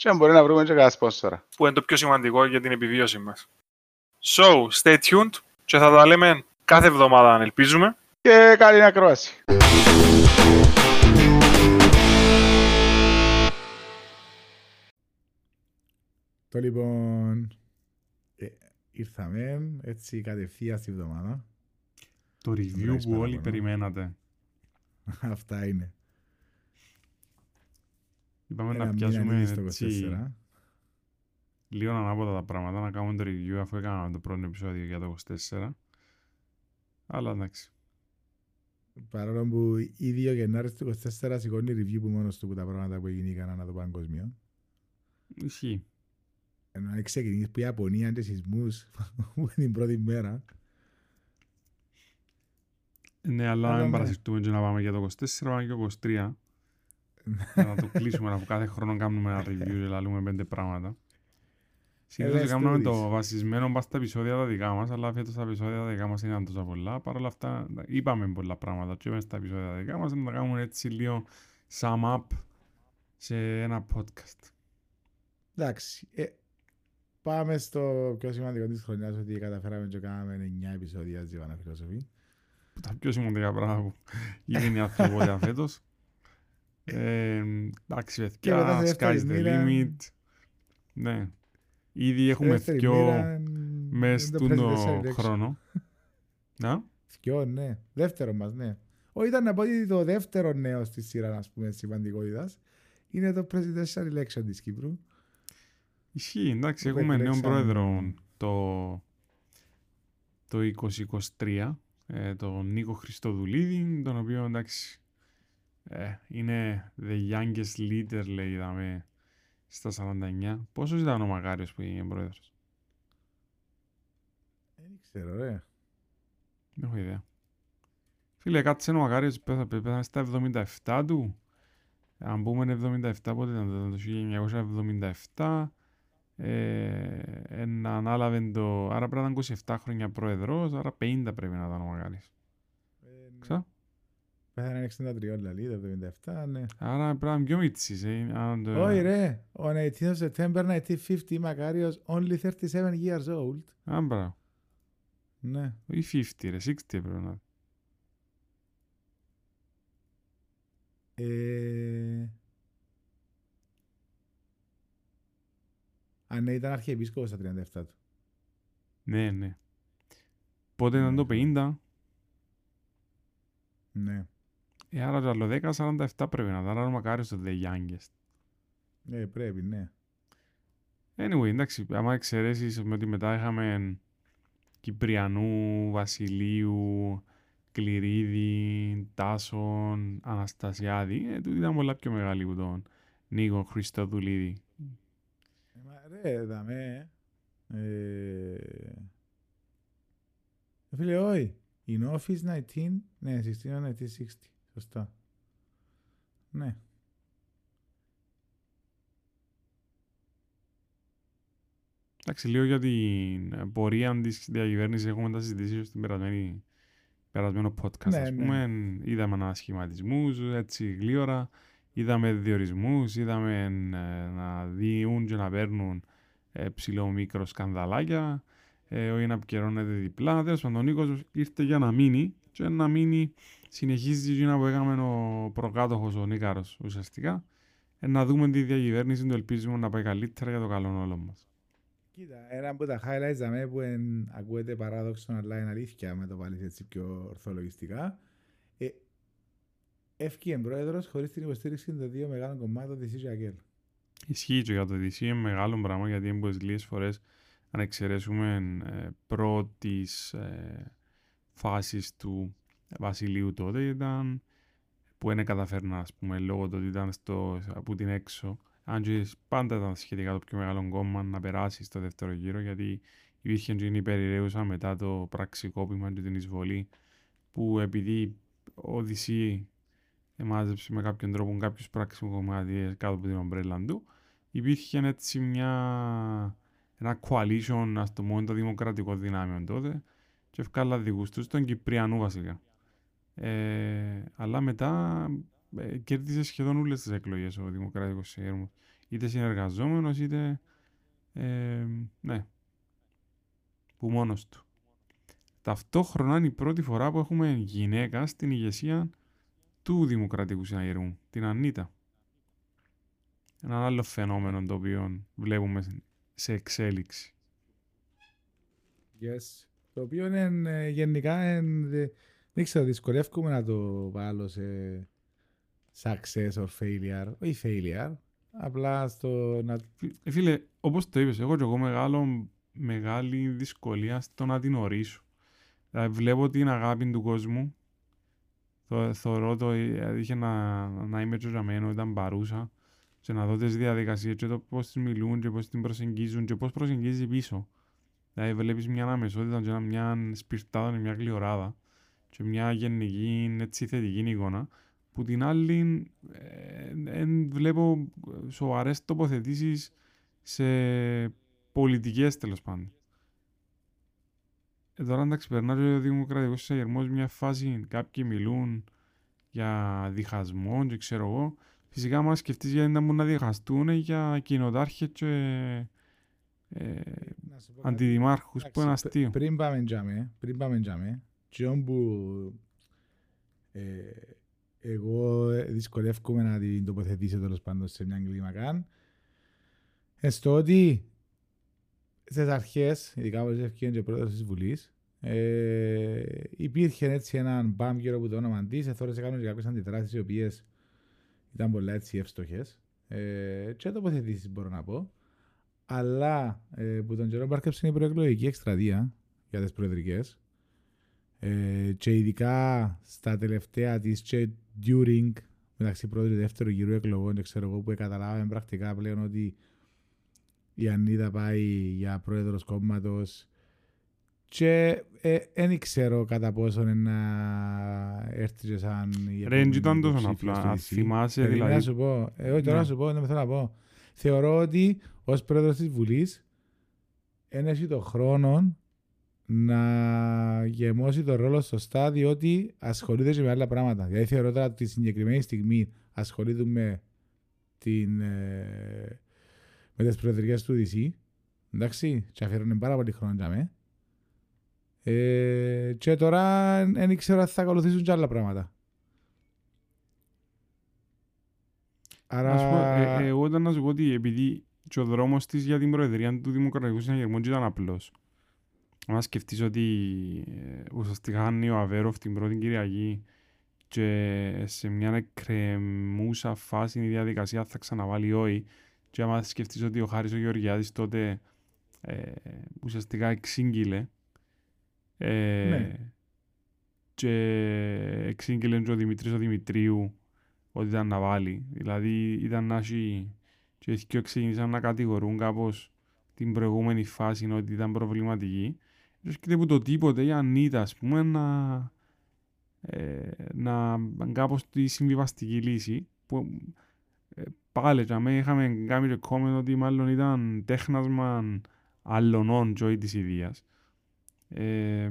Και αν μπορεί να βρούμε και κανένα σπόνσορα. Που είναι το πιο σημαντικό για την επιβίωση μας. So, stay tuned και θα τα λέμε κάθε εβδομάδα αν ελπίζουμε. Και καλή ακρόαση. Το λοιπόν, ε, ήρθαμε έτσι κατευθείαν στη βδομάδα. Το review Μπράβο, που όλοι μπράβο. περιμένατε. Αυτά είναι. Είπαμε Ένα να μήνα πιάσουμε λίγη στο έτσι 24. λίγο ανάποδα τα πράγματα, να κάνουμε το review αφού έκαναμε το πρώτο επεισόδιο για το 24. Αλλά εντάξει. Παρόλο που ήδη ο Γενάρης του 24 σηκώνει review που μόνος του που τα πράγματα που γίνηκαν ανά το παγκόσμιο. Ισχύει. Ενώ αν ξεκινήσεις που η Ιαπωνία και σεισμούς που είναι την πρώτη μέρα. Ναι, αλλά Αλλά να μην ναι. παρασυρτούμε και να πάμε για το 24, πάμε και το 23. Για να το κλείσουμε, αφού κάθε χρόνο κάνουμε ένα review και λαλούμε πέντε πράγματα. Συνήθως Ελάς κάνουμε το τούτης. βασισμένο πας στα επεισόδια τα δικά μας, αλλά φέτος τα επεισόδια τα δικά μας είναι τόσο πολλά. Παρ' όλα αυτά, είπαμε πολλά πράγματα και μέσα στα επεισόδια τα δικά μας, να τα κάνουμε έτσι λίγο sum up σε ένα podcast. Εντάξει. Ε, πάμε στο πιο σημαντικό της χρονιάς ότι καταφέραμε και κάναμε 9 επεισόδια Ζιβάνα Φιλοσοφή. Που τα πιο σημαντικά πράγματα που γίνει η ανθρωπότητα φέτος. Ε, εντάξει, Και μετά παιδιά, στη sky's δεύτερη the μοίρα- limit. Ναι. Ήδη έχουμε Δεύτερη δυο μοίρα, μες είναι το στον presidential election. χρόνο. Να, Δυο, ναι. Δεύτερο μας, ναι. Όχι, ήταν να πω ότι το δεύτερο νέο στη σειρά, ας πούμε, σημαντικότητας είναι το presidential election της Κύπρου. ισχύει, εντάξει, Που έχουμε νέο εκλέξαμε- πρόεδρο το, το 2023, ε, τον Νίκο Χριστοδουλίδη, τον οποίο εντάξει, ε, είναι the youngest leader, λέει, είδαμε, στα 49. Πόσος ήταν ο Μακάριος που έγινε πρόεδρος, Δεν ξέρω, ρε. δεν έχω ιδέα. Φίλε, κάτσε ο Μακάριος πέθα- πέθανε στα 77 του. Αν πούμε 77, πότε ήταν το 1977. Ε, εν ανάλαβε το... Άρα πρέπει να ήταν 27 χρόνια πρόεδρος, άρα 50 πρέπει να ήταν ο Μακάριος. Ξα; Πέθανε 63 δηλαδή, το 77, ναι. Άρα πρέπει να είναι πιο μίτσις. Ε, αν το... Όχι ρε, on 18 September 1950, Μακάριος, only 37 years old. Α, μπράβο. Ναι. Ή 50 ρε, 60 πρέπει να είναι. Ε... Α, ναι, ήταν αρχιεπίσκοπος στα 37 του. Ναι, ναι. Πότε ήταν το 50, Ναι. Ε, άρα το άλλο 10, 47 πρέπει να ήταν. Άρα ο Μακάριος το the youngest. Ε, πρέπει, ναι. Anyway, εντάξει, άμα εξαιρέσεις με ότι μετά είχαμε Κυπριανού, Βασιλείου, Κληρίδη, Τάσον, Αναστασιάδη, ε, τούτοι ήταν πολλά πιο μεγάλοι που τον Νίκο Χριστοδουλίδη. Ε, μα, ρε, δαμέ. Ε... ε, Φίλε, όχι. In office 19, ναι, 16 1960. Σωστά. Ναι. Εντάξει, λίγο για την πορεία της διακυβέρνησης έχουμε τα συζητήσει στην περασμένη, περασμένο podcast, Ναι, ας ναι. πούμε. Είδαμε ανασχηματισμούς, έτσι γλίωρα. Είδαμε διορισμούς, είδαμε ε, να διούν και να παίρνουν ε, ψηλό μικρό σκανδαλάκια. Ε, όχι να επικαιρώνεται διπλά. Τέλος πάντων, ο Νίκος ήρθε για να μείνει και να μείνει συνεχίζει εκείνα που έκαμε ο προκάτοχος ο Νίκαρος ουσιαστικά. Ε, να δούμε τη διακυβέρνηση του ελπίζουμε να πάει καλύτερα για το καλό όλων μας. Κοίτα, ένα από τα highlights δαμέ που εν, ακούεται παράδοξο αλλά είναι αλήθεια με το βάλεις έτσι πιο ορθολογιστικά. Ε, Έφυγε πρόεδρος χωρίς την υποστήριξη των δύο μεγάλων κομμάτων της Ισραήλ. Ισχύει και για το DC είναι μεγάλο πράγμα γιατί είναι πολλές λίγες φορές αν εξαιρέσουμε ε, πρώτης ε, φάσης του Βασιλείου τότε ήταν που δεν καταφέρνα ας πούμε λόγω του ότι ήταν στο, από την έξω αν και πάντα ήταν σχετικά το πιο μεγάλο κόμμα να περάσεις στο δεύτερο γύρο, γιατί υπήρχε και η περιραίουσα μετά το πραξικόπημα και την εισβολή, που επειδή ο Οδυσσή εμάζεψε με κάποιον τρόπο κάποιους πραξικοπηματίες κάτω από την ομπρέλα του, υπήρχε έτσι μια, ένα coalition, ας το μόνο, το δημοκρατικό δυνάμεων τότε, και ευκάλα δικούς τους, τον Κυπριανού βασικά. Ε, αλλά μετά ε, κέρδισε σχεδόν όλες τις εκλογές ο Δημοκρατικός Σύνδεσμο. Είτε συνεργαζόμενος, είτε. Ε, ναι. Που μόνος του. Ταυτόχρονα είναι η πρώτη φορά που έχουμε γυναίκα στην ηγεσία του Δημοκρατικού Συναγερμού, την Ανίτα. Ένα άλλο φαινόμενο το οποίο βλέπουμε σε εξέλιξη. Yes. Το οποίο είναι ε, γενικά είναι, δεν ξέρω, δυσκολεύομαι να το βάλω σε success or failure. Όχι failure, απλά στο να... Ε, φίλε, όπως το είπες, εγώ και εγώ μεγάλο, μεγάλη δυσκολία στο να την ορίσω. Δηλαδή βλέπω την αγάπη του κόσμου, το, θεωρώ το είχε να, να είμαι τζοζαμένο, ήταν παρούσα και να δω τις διαδικασίες και το πώς τις μιλούν και πώς την προσεγγίζουν και πώς προσεγγίζει πίσω. Δηλαδή βλέπεις μια αναμεσότητα και μια σπιρτάδα, μια γλυοράδα και μια γενική έτσι θετική εικόνα που την άλλη ε, βλέπω σοβαρές τοποθετήσεις σε πολιτικές τέλος πάντων. Ε, τώρα εντάξει περνάει ο Δημοκρατικός Συναγερμός μια φάση κάποιοι μιλούν για διχασμό και ξέρω εγώ. Φυσικά μα σκεφτείς γιατί δεν μπορούν να διχαστούν για κοινοτάρχες και ε, αντιδημάρχους που είναι αστείο. Πριν πάμε τζάμε, πριν πάμε τζάμε, που ε, εγώ δυσκολεύομαι να την τοποθετήσω τέλος πάντων σε μια κλίμακα. Στο ότι στις αρχές, ειδικά όπως έφυγε και πρόεδρος της Βουλής, ε, υπήρχε έτσι έναν μπαμ γύρω από το όνομα της. Εθώρε έκαναν κάποιες αντιδράσεις οι οποίες ήταν πολλά έτσι εύστοχες. Ε, και τοποθετήσεις μπορώ να πω. Αλλά ε, που τον καιρό μπάρκεψε η προεκλογική εκστρατεία για τις προεδρικές. Ε, και ειδικά στα τελευταία της και during μεταξύ πρώτου και δεύτερου γύρου εκλογών και ξέρω εγώ που καταλάβαμε πρακτικά πλέον ότι η Ανίδα πάει για πρόεδρος κόμματος και δεν ε, ξέρω κατά πόσο να έρθει και σαν... Ρε, δεν ήταν τόσο απλά. Θυμάσαι δηλαδή... Να σου πω, εγώ τώρα να σου πω, δεν θέλω να πω. Θεωρώ ότι ως πρόεδρος της Βουλής έχει το χρόνο να γεμώσει το ρόλο σωστά διότι ασχολείται και με άλλα πράγματα. Δηλαδή θεωρώ τώρα ότι τη συγκεκριμένη στιγμή ασχολείται με, την, ε, με τις προεδρικές του DC εντάξει, και αφιέρωνε πάρα πολύ χρόνο για μέ. Ε, και τώρα δεν ξέρω αν θα ακολουθήσουν και άλλα πράγματα. Άρα... Ας πω, ε, ε, εγώ ήταν να σου πω ότι επειδή και ο δρόμος της για την προεδρία του Δημοκρατικού Συναγερμού ήταν απλός. Αν σκεφτείς ότι ε, ουσιαστικά είναι ο Αβέροφ την πρώτη Κυριακή και σε μια εκκρεμούσα φάση η διαδικασία θα ξαναβάλει όχι και άμα σκεφτείς ότι ο Χάρης ο Γεωργιάδης τότε ε, ουσιαστικά εξήγηλε ε, ναι. και εξήγηλε και ο Δημητρής ο Δημητρίου ότι ήταν να βάλει. Δηλαδή ήταν να έχει και οι ξεκίνησαν να κατηγορούν κάπως την προηγούμενη φάση ότι ήταν προβληματική βρίσκεται που το τίποτε η Ανίτα ας πούμε να, ε, να κάπως τη συμβιβαστική λύση που ε, πάλι για μένα είχαμε κάνει και comment ότι μάλλον ήταν τέχνασμα αλλονών ζωή της ιδείας. Ε,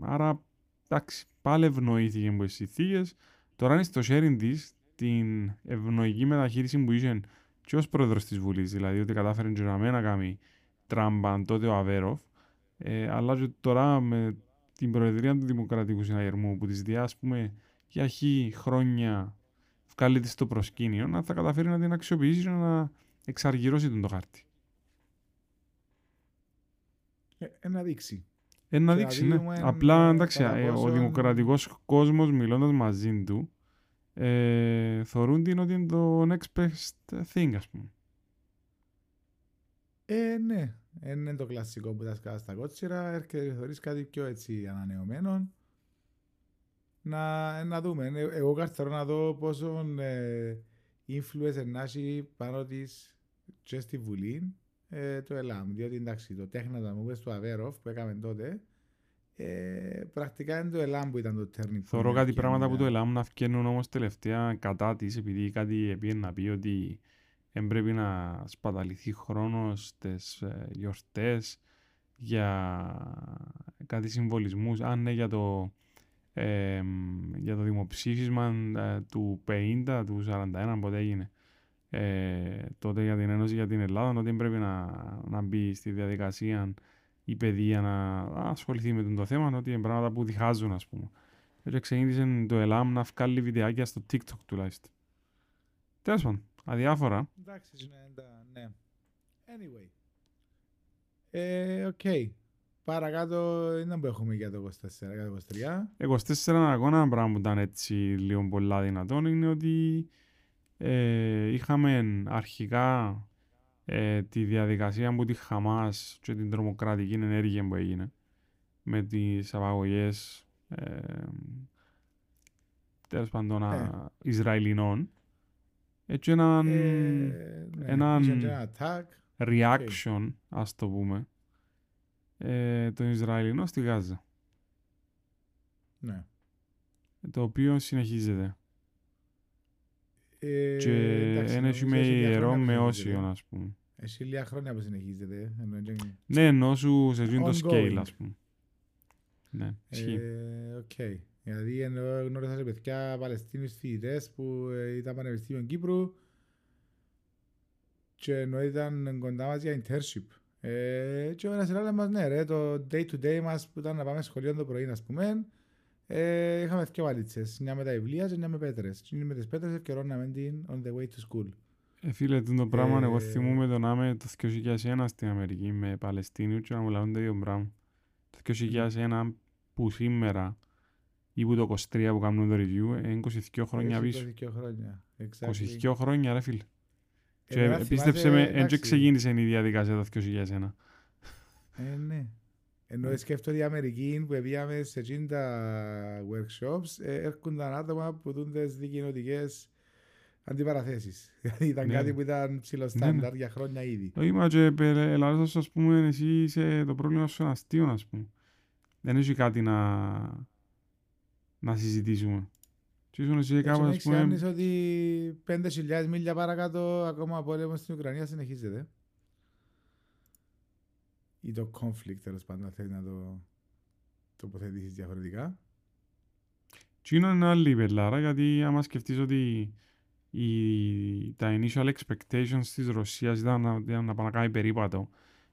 άρα εντάξει πάλι ευνοήθηκε από τις συνθήκες τώρα είναι στο sharing της την ευνοϊκή μεταχείριση που είχε και ως πρόεδρος της Βουλής δηλαδή ότι κατάφερε και να μην κάνει τράμπαν τότε ο Αβέροφ ε, αλλά και τώρα με την Προεδρία του Δημοκρατικού Συναγερμού που της διά, πούμε, για χι χρόνια βγάλει στο προσκήνιο, να θα καταφέρει να την αξιοποιήσει και να εξαργυρώσει τον το χάρτη. Ε, ένα δείξει. Ένα δείξει, ναι. Απλά, εντάξει, ε, ο δημοκρατικός κόσμος μιλώντας μαζί του ε, θεωρούν την ότι είναι το next best thing, ας πούμε. Ε, ναι. Δεν είναι το κλασικό που τα σκάφη στα κότσιρα. Έρχεται και θεωρείς κάτι πιο έτσι ανανεωμένο. Να, να δούμε. Ε, εγώ καρτερώ να δω πόσο ε, influence να έχει πάνω της και στη Βουλή ε, το ΕΛΑΜ. Διότι εντάξει, το τέχνατα μου στο Αβέροφ που έκαμε τότε, ε, πρακτικά είναι το ΕΛΑΜ που ήταν το turning point. Θωρώ κάτι για πράγματα που μένα. το ΕΛΑΜ να βγαίνουν όμως τελευταία κατά της επειδή κάτι επήγε να πει ότι δεν πρέπει να σπαταληθεί χρόνος στις ε, γιορτές για κάτι συμβολισμούς. Αν ναι, για το, ε, για το δημοψήφισμα ε, του 50, του 41, πότε έγινε. Ε, τότε για την Ένωση για την Ελλάδα, ότι πρέπει να, να μπει στη διαδικασία η παιδεία να ασχοληθεί με το θέμα, ότι είναι πράγματα που διχάζουν, ας πούμε. Έτσι ξεκίνησε το ΕΛΑΜ να βγάλει βιντεάκια στο TikTok τουλάχιστον. Τέλος πάντων, αδιάφορα. Εντάξει, ναι, τα- ναι. Anyway. Ε, οκ. Παρακάτω είναι που έχουμε για το 24, για το 23. 24 αγώνα, ένα πράγμα που ήταν έτσι λίγο πολλά δυνατόν είναι ότι ε, είχαμε αρχικά ε, τη διαδικασία που τη Χαμάς και την τρομοκρατική ενέργεια που έγινε με τις απαγωγές ε, τέλος πάντων α, Ισραηλινών έτσι έναν Ε, ναι, έναν- είχε και ένα attack. reaction ας το πούμε ε, των Ισραηλινών στη Γάζα Ναι. το οποίο συνεχίζεται Ε, και εντάξει, ένα έχει νομίζω με έχει λίγα ιερό χρόνια με που όσιον συνεχίζεται. ας πούμε Έχει λίγα χρόνια που συνεχίζεται. ενώ και- ναι ενώ σου σε εκείνο το Ongoing. scale ας πούμε ναι ισχύει Ε, Οκ. Δηλαδή ενώ γνώρισα σε παιδιά Παλαιστίνιους φοιτητές που ε, ήταν Πανεπιστήμιο Κύπρου και ενώ ήταν κοντά μας για internship. Ε, και ο ένας έλεγε μας ναι ρε, το day to day μας που ήταν να πάμε σχολείο το πρωί ας πούμε ε, είχαμε δύο βαλίτσες, μια με τα βιβλία και μια με πέτρες. Και με τις πέτρες ευκαιρώναμε την on the way to school. ε, φίλε το πράγμα εγώ Ε, θυμούμαι το να είμαι το 2001 στην Αμερική με Παλαιστίνιους και να μου λένε το ίδιο πράγμα το 2001 που σήμερα ή που το 23 που κάνουν το review είναι 22 χρόνια Έχει πίσω 22 χρόνια. Exactly. 22 χρόνια ρε φίλε και Εμένα πίστεψε θυμάσαι, με, δεν εντάξει, ξεκίνησε η διαδικασία το 2001 Ε, ναι. Ενώ σκέφτομαι η Αμερική που πήγαμε σε 60 workshops, ε, έρχονταν άτομα που δουν τις δικοινωτικές αντιπαραθέσεις. Δηλαδή ήταν Ναι. κάτι που ήταν ψηλό στάνταρ για χρόνια ήδη. Το είπα και ελάρτως ας πούμε εσύ είσαι το πρόβλημα σου είναι αστείο ας πούμε. Δεν έχει κάτι να, να συζητήσουμε. Και ήσουν εσύ Έτσι κάπου με ας πούμε εξιάνεις ότι 5.000 μίλια παρακάτω ακόμα ο πόλεμος στην Ουκρανία συνεχίζεται. Ή το conflict τέλος πάντων θέλεις να το τοποθετήσεις διαφορετικά. Και είναι ένα άλλη πελάρα γιατί άμα σκεφτείς ότι η, τα initial expectations της Ρωσίας ήταν να, ήταν να πάει να κάνει περίπατο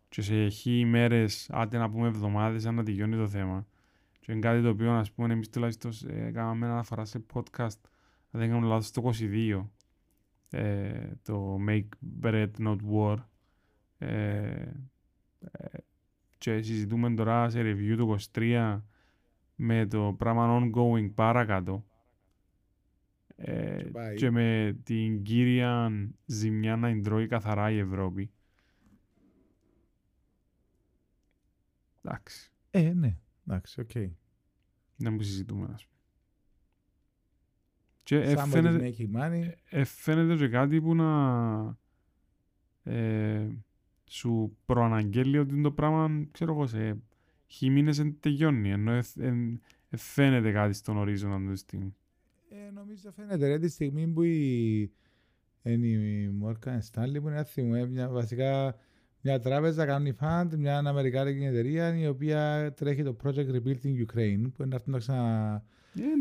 και σε χι ημέρες, άντε να πούμε εβδομάδες, αν να τελειώνει το θέμα. Και είναι κάτι το οποίο, ας πούμε, εμείς τουλάχιστον ε, κάναμε ένα αναφορά σε podcast, αν δεν κάνω λάθος, το 22, ε, το Make Bread Not War. Ε, ε, και συζητούμε τώρα σε review του 23 με το πράγμα ongoing παρακάτω ε, Και πάει. και με την κύρια ζημιά να την τρώει καθαρά η Ευρώπη. Εντάξει, Ε, ναι. Εντάξει, οκ. δεν μου συζητούμε, ας πούμε. Και ε, Somebody's φαίνεται, making money. ε, φαίνεται και κάτι που να ε, σου προαναγγέλει ότι το πράγμα, ξέρω εγώ, σε χι μήνες δεν τελειώνει, ενώ ε, ε, ε, φαίνεται κάτι στον ορίζοντα αυτή τη στιγμή. Ε, νομίζω φαίνεται ρε, τη στιγμή που η, είναι η Morgan Stanley που είναι άθιμο, ε, μια, βασικά μια τράπεζα κάνει fund, μια αμερικάνικη εταιρεία η οποία τρέχει το project Rebuilding Ukraine που είναι να έρθουν να ξανακάνουν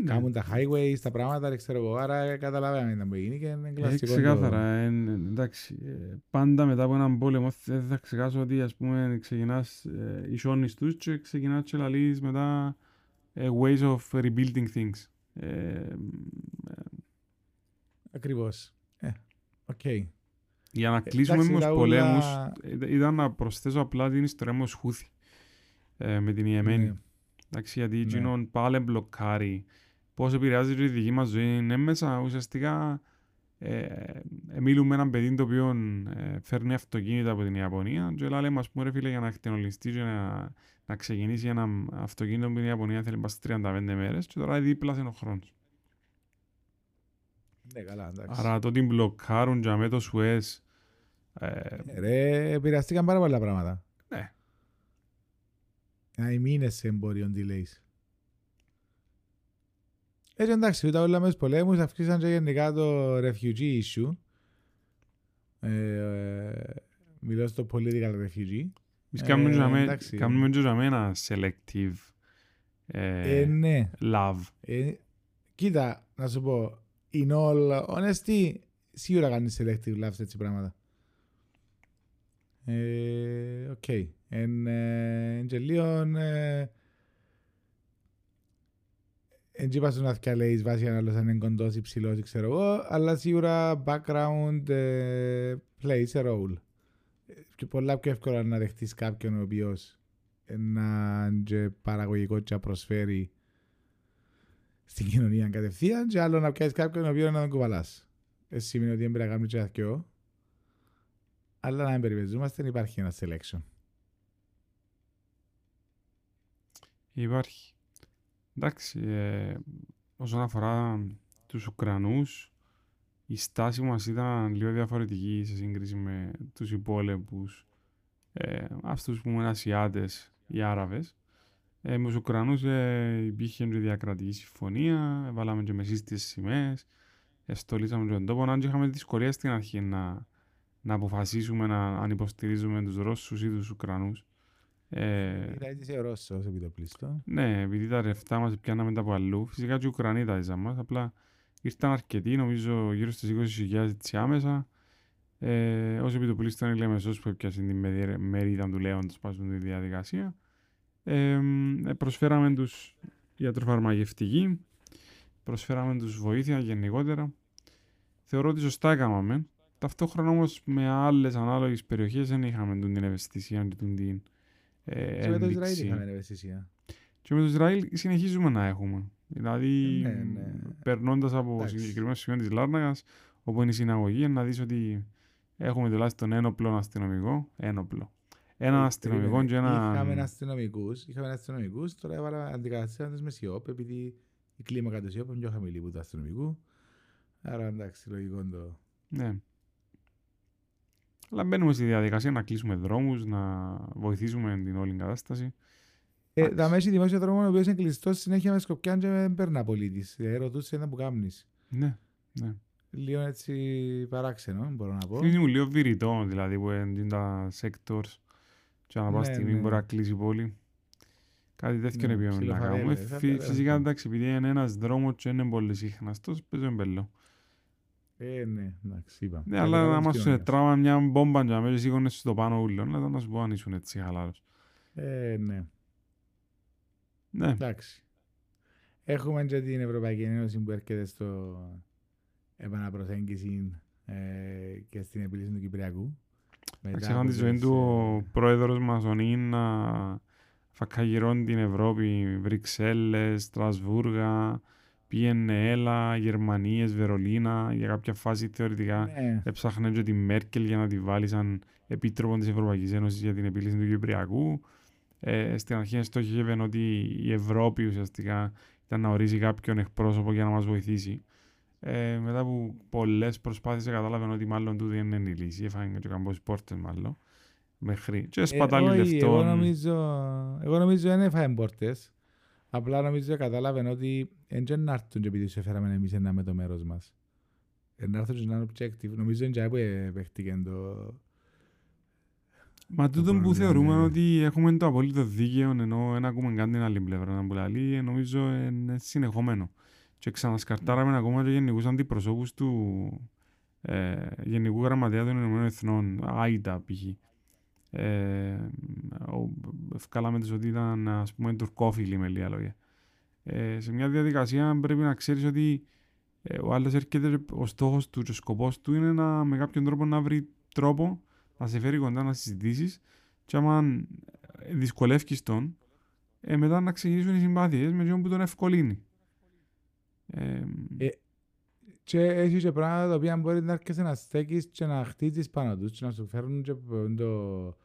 Ε, ναι. τα highways, τα πράγματα, δεν ξέρω εγώ, άρα καταλαβαίνουμε τι να γίνει και είναι Ε, κλασικό. το- ξεκάθαρα, ε, ε, εντάξει. ε, πάντα μετά από έναν πόλεμο δεν θα ξεχάσω ότι ας πούμε ξεκινάς, ε, ισώνεις τους και ξεκινάς και λαλείς μετά ε, ways of rebuilding things. Ε, Ακριβώς. Ε, οκ. Για να Ε, κλείσουμε εντάξει, με τους τα πολέμους, ούλα- ε, ήταν να προσθέσω απλά την ιστορία με τους Χούθη ε, με την Ιεμένη. Ναι. Εντάξει, γιατί Ναι. εκείνον πάλι μπλοκάρει πώς επηρεάζει τη δική μας ζωή. Είναι μέσα ουσιαστικά ε, ε, μιλούμε με έναν παιδί το οποίο ε, φέρνει αυτοκίνητα από την Ιαπωνία και λέει μας πούμε ρε φίλε για να χτενολιστεί και να, να ξεκινήσει ένα αυτοκίνητο από την Ιαπωνία θέλει πας 35 μέρες και τώρα δίπλασε ο χρόνος. Ναι, καλά, εντάξει. Άρα το ότι μπλοκάρουν για με το Σουέζ Ε, Ρε, επηρεαστήκαν πάρα πολλά πράγματα. Ναι. Να οι μήνες σε εμπόριο delays. Έτσι εντάξει, ούτε όλα μέσα πολέμους αυξήσαν και γενικά το refugee issue. Ε, ε, μιλώ στο political refugee. εμείς κάνουμε Ε, και με- εντάξει. κάνουμε και με ένα selective ε, Ε, ναι. love. Ε, κοίτα, να σου πω, in all honesty, σίγουρα κάνεις selective λόγω σε έτσι πράγματα. Ε, Οκ. Εν, ε, εν και λίγο, ε, εν και πάεις να διακαλέεις βάσει αν άλλος αν είναι κοντός ή ψηλός ή ξέρω εγώ, αλλά σίγουρα background ε, plays a role. Ε, Και πολλά πιο εύκολα να δεχτείς κάποιον ο οποίος ε, να είναι και παραγωγικό και να προσφέρει στην κοινωνία κατευθείαν και άλλο να πιάσεις κάποιον ο οποίος να τον κουβαλάς. Έτσι σημαίνει ότι δεν πρέπει να κάνουμε και αθκαιό. Αλλά να μην περιπεζόμαστε, υπάρχει ένας selection. Υπάρχει. Εντάξει, ε, όσον αφορά τους Ουκρανούς, η στάση μας ήταν λίγο διαφορετική σε σύγκριση με τους υπόλοιπους, ε, αυτούς που είναι Ασιάτες ή Άραβες. Ε, με τους Ουκρανούς ε, υπήρχε και διακρατική συμφωνία, βάλαμε και μεσίστιες σημαίες, εστολίσαμε και τον τόπο, αν και είχαμε δυσκολία στην αρχή να, να αποφασίσουμε να, αν υποστηρίζουμε τους Ρώσους ή τους Ουκρανούς. Ε, Ήταν έτσι ο Ρώσος επιτοπλίστων. ναι, επειδή τα ρευτά μας πιάναμε τα από αλλού. Φυσικά και οι Ουκρανοί τα ζήσαν μας, απλά ήρθαν αρκετοί, νομίζω γύρω στις 20.000 έτσι άμεσα. Ε, ως επιτοπλίστων η Λεμεσός που έπιασε την μερίδα- μερίδα του Λέοντος πάνω στη διαδικασία. Ε, ε, προσφέραμε τους ιατροφαρμακευτική, προσφέραμε τους βοήθεια γενικότερα. Θεωρώ ότι σωστά έκαναμε. Ταυτόχρονα όμως με άλλες ανάλογες περιοχές δεν είχαμε τούτη την ευαισθησία και τούτη την ε, Και με το Ισραήλ ένδειξη. είχαμε ευαισθησία. Και με το Ισραήλ συνεχίζουμε να έχουμε. Δηλαδή, Ναι, ναι. περνώντας από Εντάξει. συγκεκριμένο σημείο της Λάρνακα, όπου είναι η συναγωγή, να δεις ότι έχουμε τουλάχιστον ένοπλο αστυνομικό. Ένοπλο. Έναν αστυνομικό και Είχαμε ένα. αστυνομικούς, είχαμε αστυνομικούς, τώρα έβαλα αντικαταστήσαμε τους μες σιόπ, επειδή η κλίμακα τους σιόπ είναι πιο χαμηλή που του αστυνομικού. Άρα εντάξει, λογικό είναι το... Ναι. Αλλά μπαίνουμε στη διαδικασία να κλείσουμε δρόμους, να βοηθήσουμε την όλη κατάσταση. Ε, Εντάξει. τα μέση δημόσια δρόμο, ο οποίος είναι κλειστός συνέχεια με σκοπιάν και δεν περνά πολίτης. Ε, ρωτούσε ένα που κάνεις. Ναι, ναι. Λίγο έτσι παράξενο, μπορώ να πω. Θυμίζει μου λίγο βηρητό, δηλαδή, που είναι τα sectors και ανά πάσα Ναι, στιγμή ναι. μπορεί να κλείσει πόλη. Κάτι τέτοιο Ναι, είναι πιο να ψιλοφαβέλες, κάνουμε. θα Φυ- πέρα, Φυσικά, ναι. εντάξει, επειδή είναι ένας δρόμος και είναι πολύ σύχναστος, παίζω εμπελό. Ε, ναι, εντάξει, είπα. Ναι, Ε, αλλά το άμα κάνεις σου κοινωνίας. τράβα μια μπόμπα και αμέσως σήκωνες στο πάνω ούλο, να ήταν να σου πω αν ήσουν έτσι χαλάρος. Ε, ναι, Ναι, εντάξει. Έχουμε και την Ευρωπαϊκή Ένωση που έρχεται στο επαναπροσέγγιση ε, και στην επίλυση του Κυπριακού. Μετά ξέχαν τη από ζωή τις, του ε, ο πρόεδρος μας ο Νίν να φακαγυρώνει την Ευρώπη, Βρυξέλλες, Στρασβούργα, πήγαινε έλα, Γερμανίες, Βερολίνα, για κάποια φάση θεωρητικά Ναι, έψαχνε και τη Μέρκελ για να τη βάλει σαν επίτροπο της Ευρωπαϊκής Ένωσης για την επίλυση του Κυπριακού. Ε, στην αρχή στόχευε ότι η Ευρώπη ουσιαστικά ήταν να ορίζει κάποιον εκπρόσωπο για να μας βοηθήσει. Ε, μετά από πολλές προσπάθειες κατάλαβε ότι μάλλον τούτη δεν είναι η λύση. Έφαγε και καμπός πόρτες μάλλον. Μέχρι. Και Ε, σπατάλη όχι, Εγώ λεφτών. νομίζω, εγώ νομίζω δεν έφαγε πόρτες. Απλά νομίζω κατάλαβε ότι δεν να έρθουν και επειδή σου έφεραμε εμείς ένα με το μέρος μας. Ε, Να έρθουν και να είναι objective. Νομίζω είναι και που παίχτηκε το... Μα τούτο που πρόβλημα θεωρούμε είναι- ότι έχουμε το απολύτω δίκαιο ενώ δεν ακούμε καν την άλλη πλευρά να πουλαλεί, ε, νομίζω είναι συνεχόμενο. Και ξανασκαρτάραμε ακόμα και γενικούς αντιπροσώπους του ε, Γενικού Γραμματέα των Ηνωμένων Εθνών, ΑΙΤΑ π.χ. Ε, ο- ευκάλαμε τους ότι ήταν ας πούμε τουρκόφιλοι με λίγα λόγια. Ε, σε μια διαδικασία πρέπει να ξέρεις ότι ε, ο άλλος έρχεται, και ο στόχος του και ο σκοπός του είναι να, με κάποιον τρόπο να βρει τρόπο να σε φέρει κοντά να συζητήσεις και άμα ε, δυσκολεύκεις τον, ε, μετά να ξεκινήσουν οι συμπάθειες με ποιον που τον ευκολύνει. Ε, Ε, Και έχει και πράγματα τα οποία μπορεί να έρχεσαι να στέκεις και να χτίζεις πάνω τους και να σου φέρουν και το...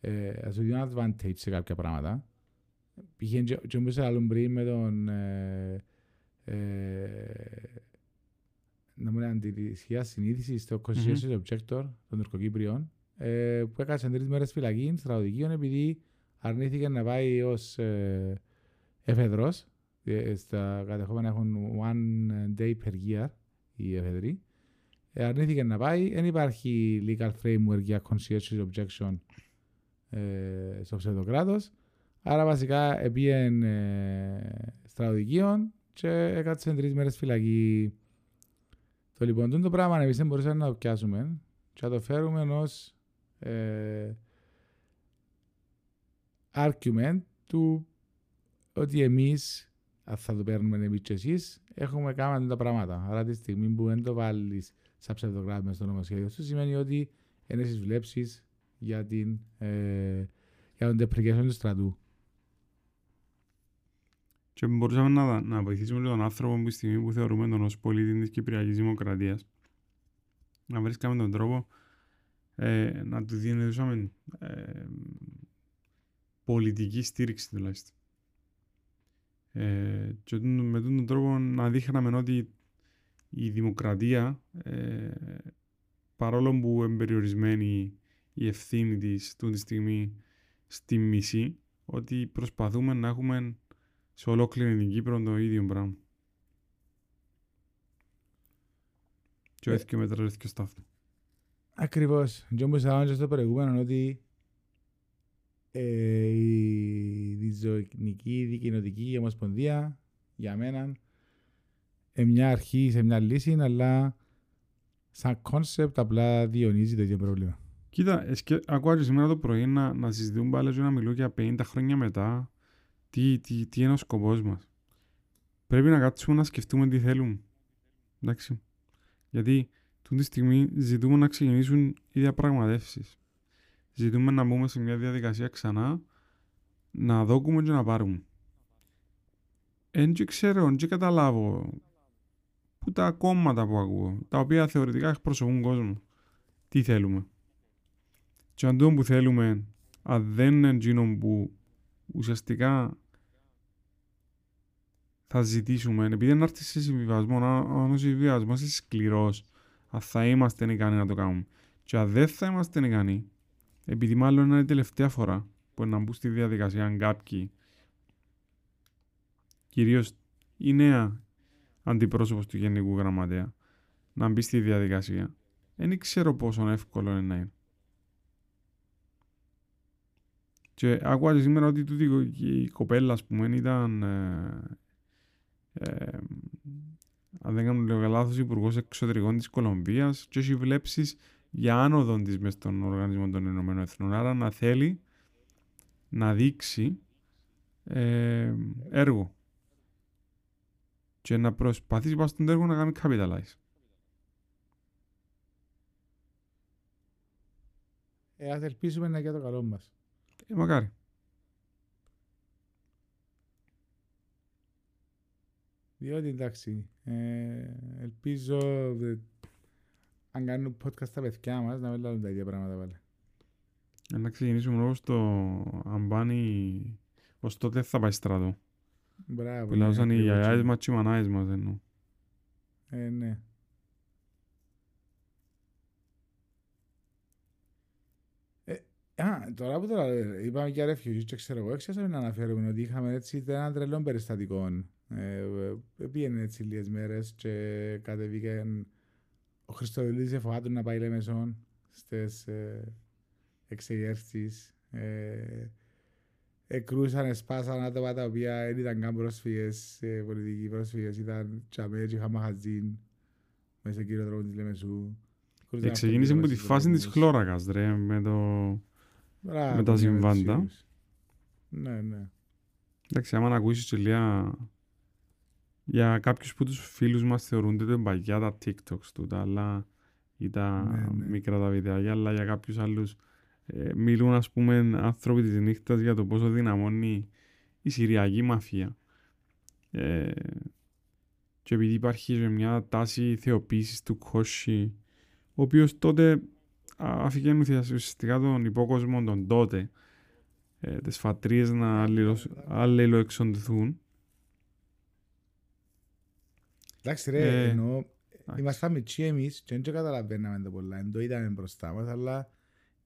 Ε, να σου δίνουν advantage σε κάποια πράγματα. Πήγαινε και, και όπως έλεγαν πριν με τον... Ε, ε, να μου είναι την ισχύα συνείδηση στο Conscientious Objector των Τουρκοκύπριων ε, που έκασε τρεις μέρες φυλακή στρατοδικίων επειδή αρνήθηκε να πάει ως ε, εφεδρός. Ε, στα κατεχόμενα έχουν one day per year οι εφεδροί. Ε, αρνήθηκε να πάει. Δεν υπάρχει legal framework για conscientious objection ε, στο ψευδοκράτος. Άρα βασικά επίεν ε, στρατοδικίων και έκατσε τρεις μέρες φυλακή. Το λοιπόν το πράγμα εμείς δεν μπορούσαμε να το πιάσουμε και να το φέρουμε ως ε, argument του ότι εμείς αν θα το παίρνουμε εμείς και εσείς έχουμε κάνει τα πράγματα. Άρα τη στιγμή που δεν το βάλεις σαν ψευδογράφημα στο νομοσχέδιο σου σημαίνει ότι είναι στις βλέψεις για, την, ε, για τον deprecation του στρατού. Και μπορούσαμε να, να βοηθήσουμε τον άνθρωπο που τη στιγμή που θεωρούμε τον ως πολίτη της Κυπριακής Δημοκρατίας να βρίσκαμε τον τρόπο ε, να του διενεργούσαμε ε, πολιτική στήριξη τουλάχιστον. Ε, και με τον τρόπο να δείχναμε ότι η δημοκρατία ε, παρόλο που εμπεριορισμένη η ευθύνη της τη στιγμή στη μισή ότι προσπαθούμε να έχουμε σε ολόκληρη την Κύπρο το ίδιο πράγμα. Και όχι και μέτρα και στ' αυτό. Ακριβώς. Και όμως θα στο προηγούμενο ότι ε, η διζωνική δικοινοτική ομοσπονδία για μένα είναι μια αρχή σε μια λύση, αλλά σαν κόνσεπτ απλά διονύζει το ίδιο πρόβλημα. Κοίτα, εσκε, ακούω σήμερα το πρωί να, να συζητούν πάλι και να μιλούν για 50 χρόνια μετά τι, τι, τι είναι ο σκοπός μας. Πρέπει να κάτσουμε να σκεφτούμε τι θέλουμε. Εντάξει. Γιατί τούτη τη στιγμή ζητούμε να ξεκινήσουν οι διαπραγματεύσεις. Ζητούμε να μπούμε σε μια διαδικασία ξανά, να δόκουμε και να πάρουμε. Εν και ξέρω, εν και καταλάβω που τα κόμματα που ακούω, τα οποία θεωρητικά εκπροσωπούν κόσμο, τι θέλουμε. Και αν το που θέλουμε, αν δεν είναι εκείνο που ουσιαστικά θα ζητήσουμε, επειδή δεν έρθει σε συμβιβασμό, αν ο συμβιβασμός είναι σκληρός, αν θα είμαστε ικανοί να το κάνουμε. Και αν δεν θα είμαστε ικανοί, επειδή μάλλον είναι η τελευταία φορά που να μπουν στη διαδικασία κάποιοι, κυρίως η νέα αντιπρόσωπος του Γενικού Γραμματέα, να μπει στη διαδικασία, δεν ξέρω πόσο εύκολο είναι να είναι. Και άκουα σήμερα ότι τούτη η κοπέλα, ας πούμε, ήταν ε, ε, αν δεν κάνω λίγο λάθος, υπουργός εξωτερικών της Κολομβίας και έχει βλέψεις για άνοδο της μες στον Οργανισμό των Ηνωμένων Εθνών. Άρα να θέλει να δείξει ε, έργο και να προσπαθήσει πάνω στον έργο να κάνει capitalize. Ε, ας ελπίσουμε να για το καλό μας. Ε, μακάρι. Διότι εντάξει, ε, ελπίζω ε, αν κάνουν podcast τα παιδιά μας να μην λάβουν τα ίδια πράγματα πάλι. Ε, να ξεκινήσουμε όμως το αμπάνι ως τότε θα πάει στρατό. Μπράβο. Που λάζαν οι γιαγιάδες μας και οι μανάες μας εννοώ. Ε, ναι. Α, τώρα που τώρα είπαμε για refugees και ξέρω εγώ, έξερα να αναφέρουμε ότι είχαμε έτσι ένα τρελό περιστατικό. Ε, πήγαινε έτσι λίγες μέρες και κατεβήκε ο Χριστοδουλής εφοβάτου να πάει Λεμεσόν στις ε, εξεγέρσεις. Ε, εκρούσαν, σπάσαν άτομα τα οποία δεν ήταν καν πρόσφυγες, ε, πολιτικοί πρόσφυγες, ήταν τσαμέ και είχαν μαχαζίν μέσα στον κύριο δρόμο της Λεμεσού. Ξεκίνησε από τη φάση της χλώρακας, ρε, με το Μπράβο, με τα ναι, συμβάντα. τις Ναι, ναι. Εντάξει, άμα να ακούσεις και λίγα για κάποιους που τους φίλους μας θεωρούνται τα παγιά τα TikToks του, τα άλλα ή τα Ναι, ναι. μικρά τα βιντεάκια, αλλά για κάποιους άλλους ε, μιλούν ας πούμε άνθρωποι της νύχτας για το πόσο δυναμώνει η Συριακή μαφία. Ε, και επειδή υπάρχει και μια τάση θεοποίησης του Κόσι, ο οποίος τότε α, άφηκε ουσιαστικά τον υπόκοσμο τον τότε, ε, τις φατρίες να αλληλο- αλληλοεξοντηθούν. Εντάξει ρε, Ε. εννοώ, Ήμασταν μητσί εμείς και δεν καταλαβαίναμε το πολλά, δεν το είδαμε μπροστά μας, αλλά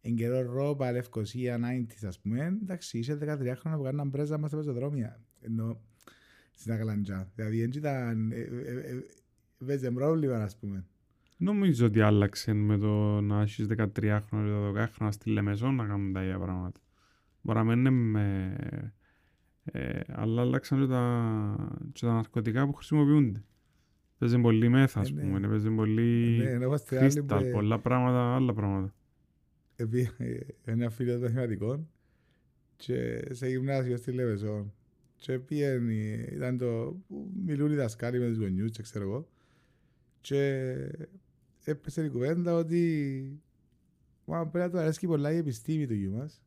εν καιρό Ρόπα, Λευκοσία, 90's ας πούμε, εντάξει, είσαι 13 χρόνια που κάναν πρέζα μας στα πεζοδρόμια, ενώ στην Αγλαντζά. Δηλαδή δεν ήταν, ε, ε, ε, παίζε πρόβλημα ας πούμε. Νομίζω ότι άλλαξε με το να έχεις 13 χρόνια ή 12 χρόνια στη Λεμεσό να κάνουν τα ίδια πράγματα. Μπορεί να μην είναι με... Ε, αλλά άλλαξαν και τα, και τα ναρκωτικά που χρησιμοποιούνται. Παίζει πολύ μέθα, ας Ε, ναι. πούμε, παίζει πολύ Ναι, ενώ είμαστε άλλοι crystal, που- πολλά πράγματα, άλλα πράγματα. Επί- ε, ένα φίλο μαθηματικών και σε γυμνάσιο στη Λεβεσό και πήγαινε, ήταν το που μιλούν οι δασκάλοι με τους γονιούς και ξέρω εγώ και έπεσε η κουβέντα ότι μα πρέπει να του αρέσει πολλά η επιστήμη του γιου μας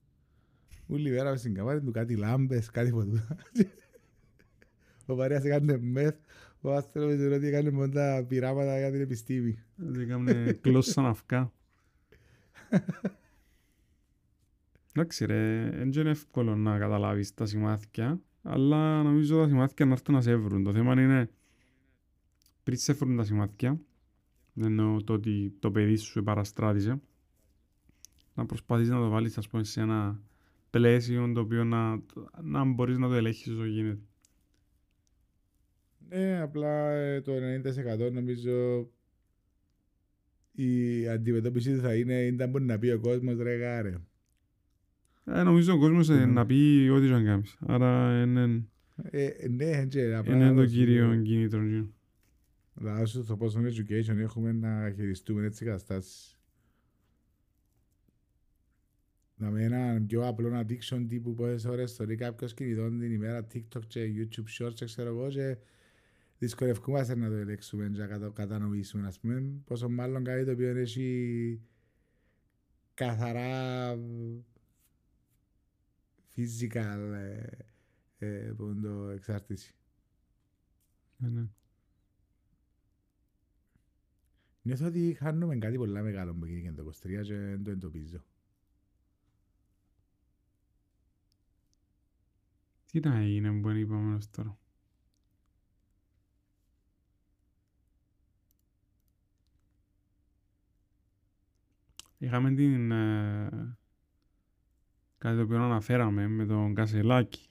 Ούλη μέρα μες στην καμάρι του κάτι λάμπες, κάτι ποτούτα Ο Παρέας έκανε μεθ, ο Άστερος ότι έκανε μόνο τα πειράματα για την επιστήμη Δεν έκαμε κλώσσα ναυκά. Εντάξει ρε, δεν είναι εύκολο να καταλάβεις τα σημάδια, αλλά νομίζω τα σημάδια να έρθουν να σε βρουν. Το θέμα είναι πριν σε βρουν τα σημάδια, δεν εννοώ το ότι το παιδί σου παραστράτησε, να προσπαθείς να το βάλεις ας πούμε, σε ένα πλαίσιο το οποίο να, να μπορείς να το ελέγχεις όσο γίνεται. Ναι, απλά ε, το 90% νομίζω η αντιμετώπιση του θα είναι ήταν μπορεί να πει ο κόσμος ρε γάρε. Ε, νομίζω ο κόσμος ε, Ναι. να πει ό,τι σου αν κάνεις. Άρα είναι, Ε, ναι, και απλά είναι να το δώσω- κύριο κίνητρο. εκείνο. Να δώσω το πόσο education έχουμε να χειριστούμε έτσι καταστάσεις. Να με έναν πιο απλό addiction τύπου πόσες ώρες θεωρεί κάποιος κινητών την ημέρα TikTok και YouTube Shorts και ξέρω εγώ και δυσκολευκούμαστε να το ελέγξουμε και να κατα- κατανοήσουμε ας πούμε πόσο μάλλον κάτι το οποίο έχει καθαρά physical ε, ε, που είναι το εξάρτηση. Ναι, ναι. Νιώθω ότι χάνουμε κάτι πολλά μεγάλο που έγινε το 23 και δεν το εντοπίζω. Τι να έγινε που δεν είπαμε ως τώρα; Είχαμε την... ε, κάτι το οποίο αναφέραμε με τον Κασελάκη.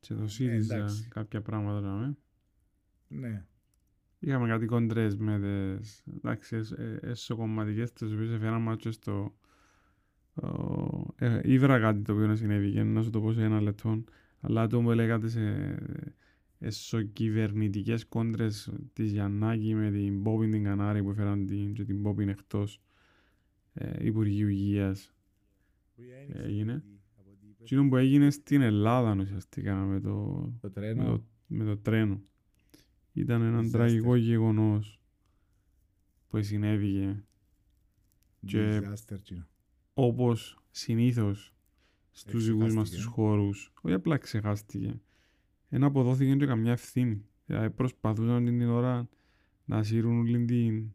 Και το ΣΥΡΙΖΑ εντάξει. κάποια πράγματα λέμε. Ναι. Είχαμε κάτι κοντρές με τις εντάξει, εσ- ε, εσωκομματικές τις οποίες έφεραν μας και στο ο, ε, ήβρα κάτι το οποίο συνέβη και να σου το πω σε ένα λεπτό αλλά το που έλεγατε σε εσωκυβερνητικές κόντρες της Γιαννάκη με την Μπόμπιν την Κανάρη που έφεραν την, και την Μπόμπιν εκτός ε, Υπουργείου Υγείας Έγινε. Εκείνο που έγινε στην Ελλάδα ουσιαστικά με το, Το με τρένο. το, με το τρένο. Ήταν ένα Disaster. τραγικό γεγονός που συνέβηκε και- Disaster, τσινό. όπως συνήθως στους δικούς μας Εξεχάστηκε. τους χώρους. Όχι απλά ξεχάστηκε. Ένα αποδόθηκε και καμιά ευθύνη. Δηλαδή προσπαθούσαν την ώρα να σύρουν όλη την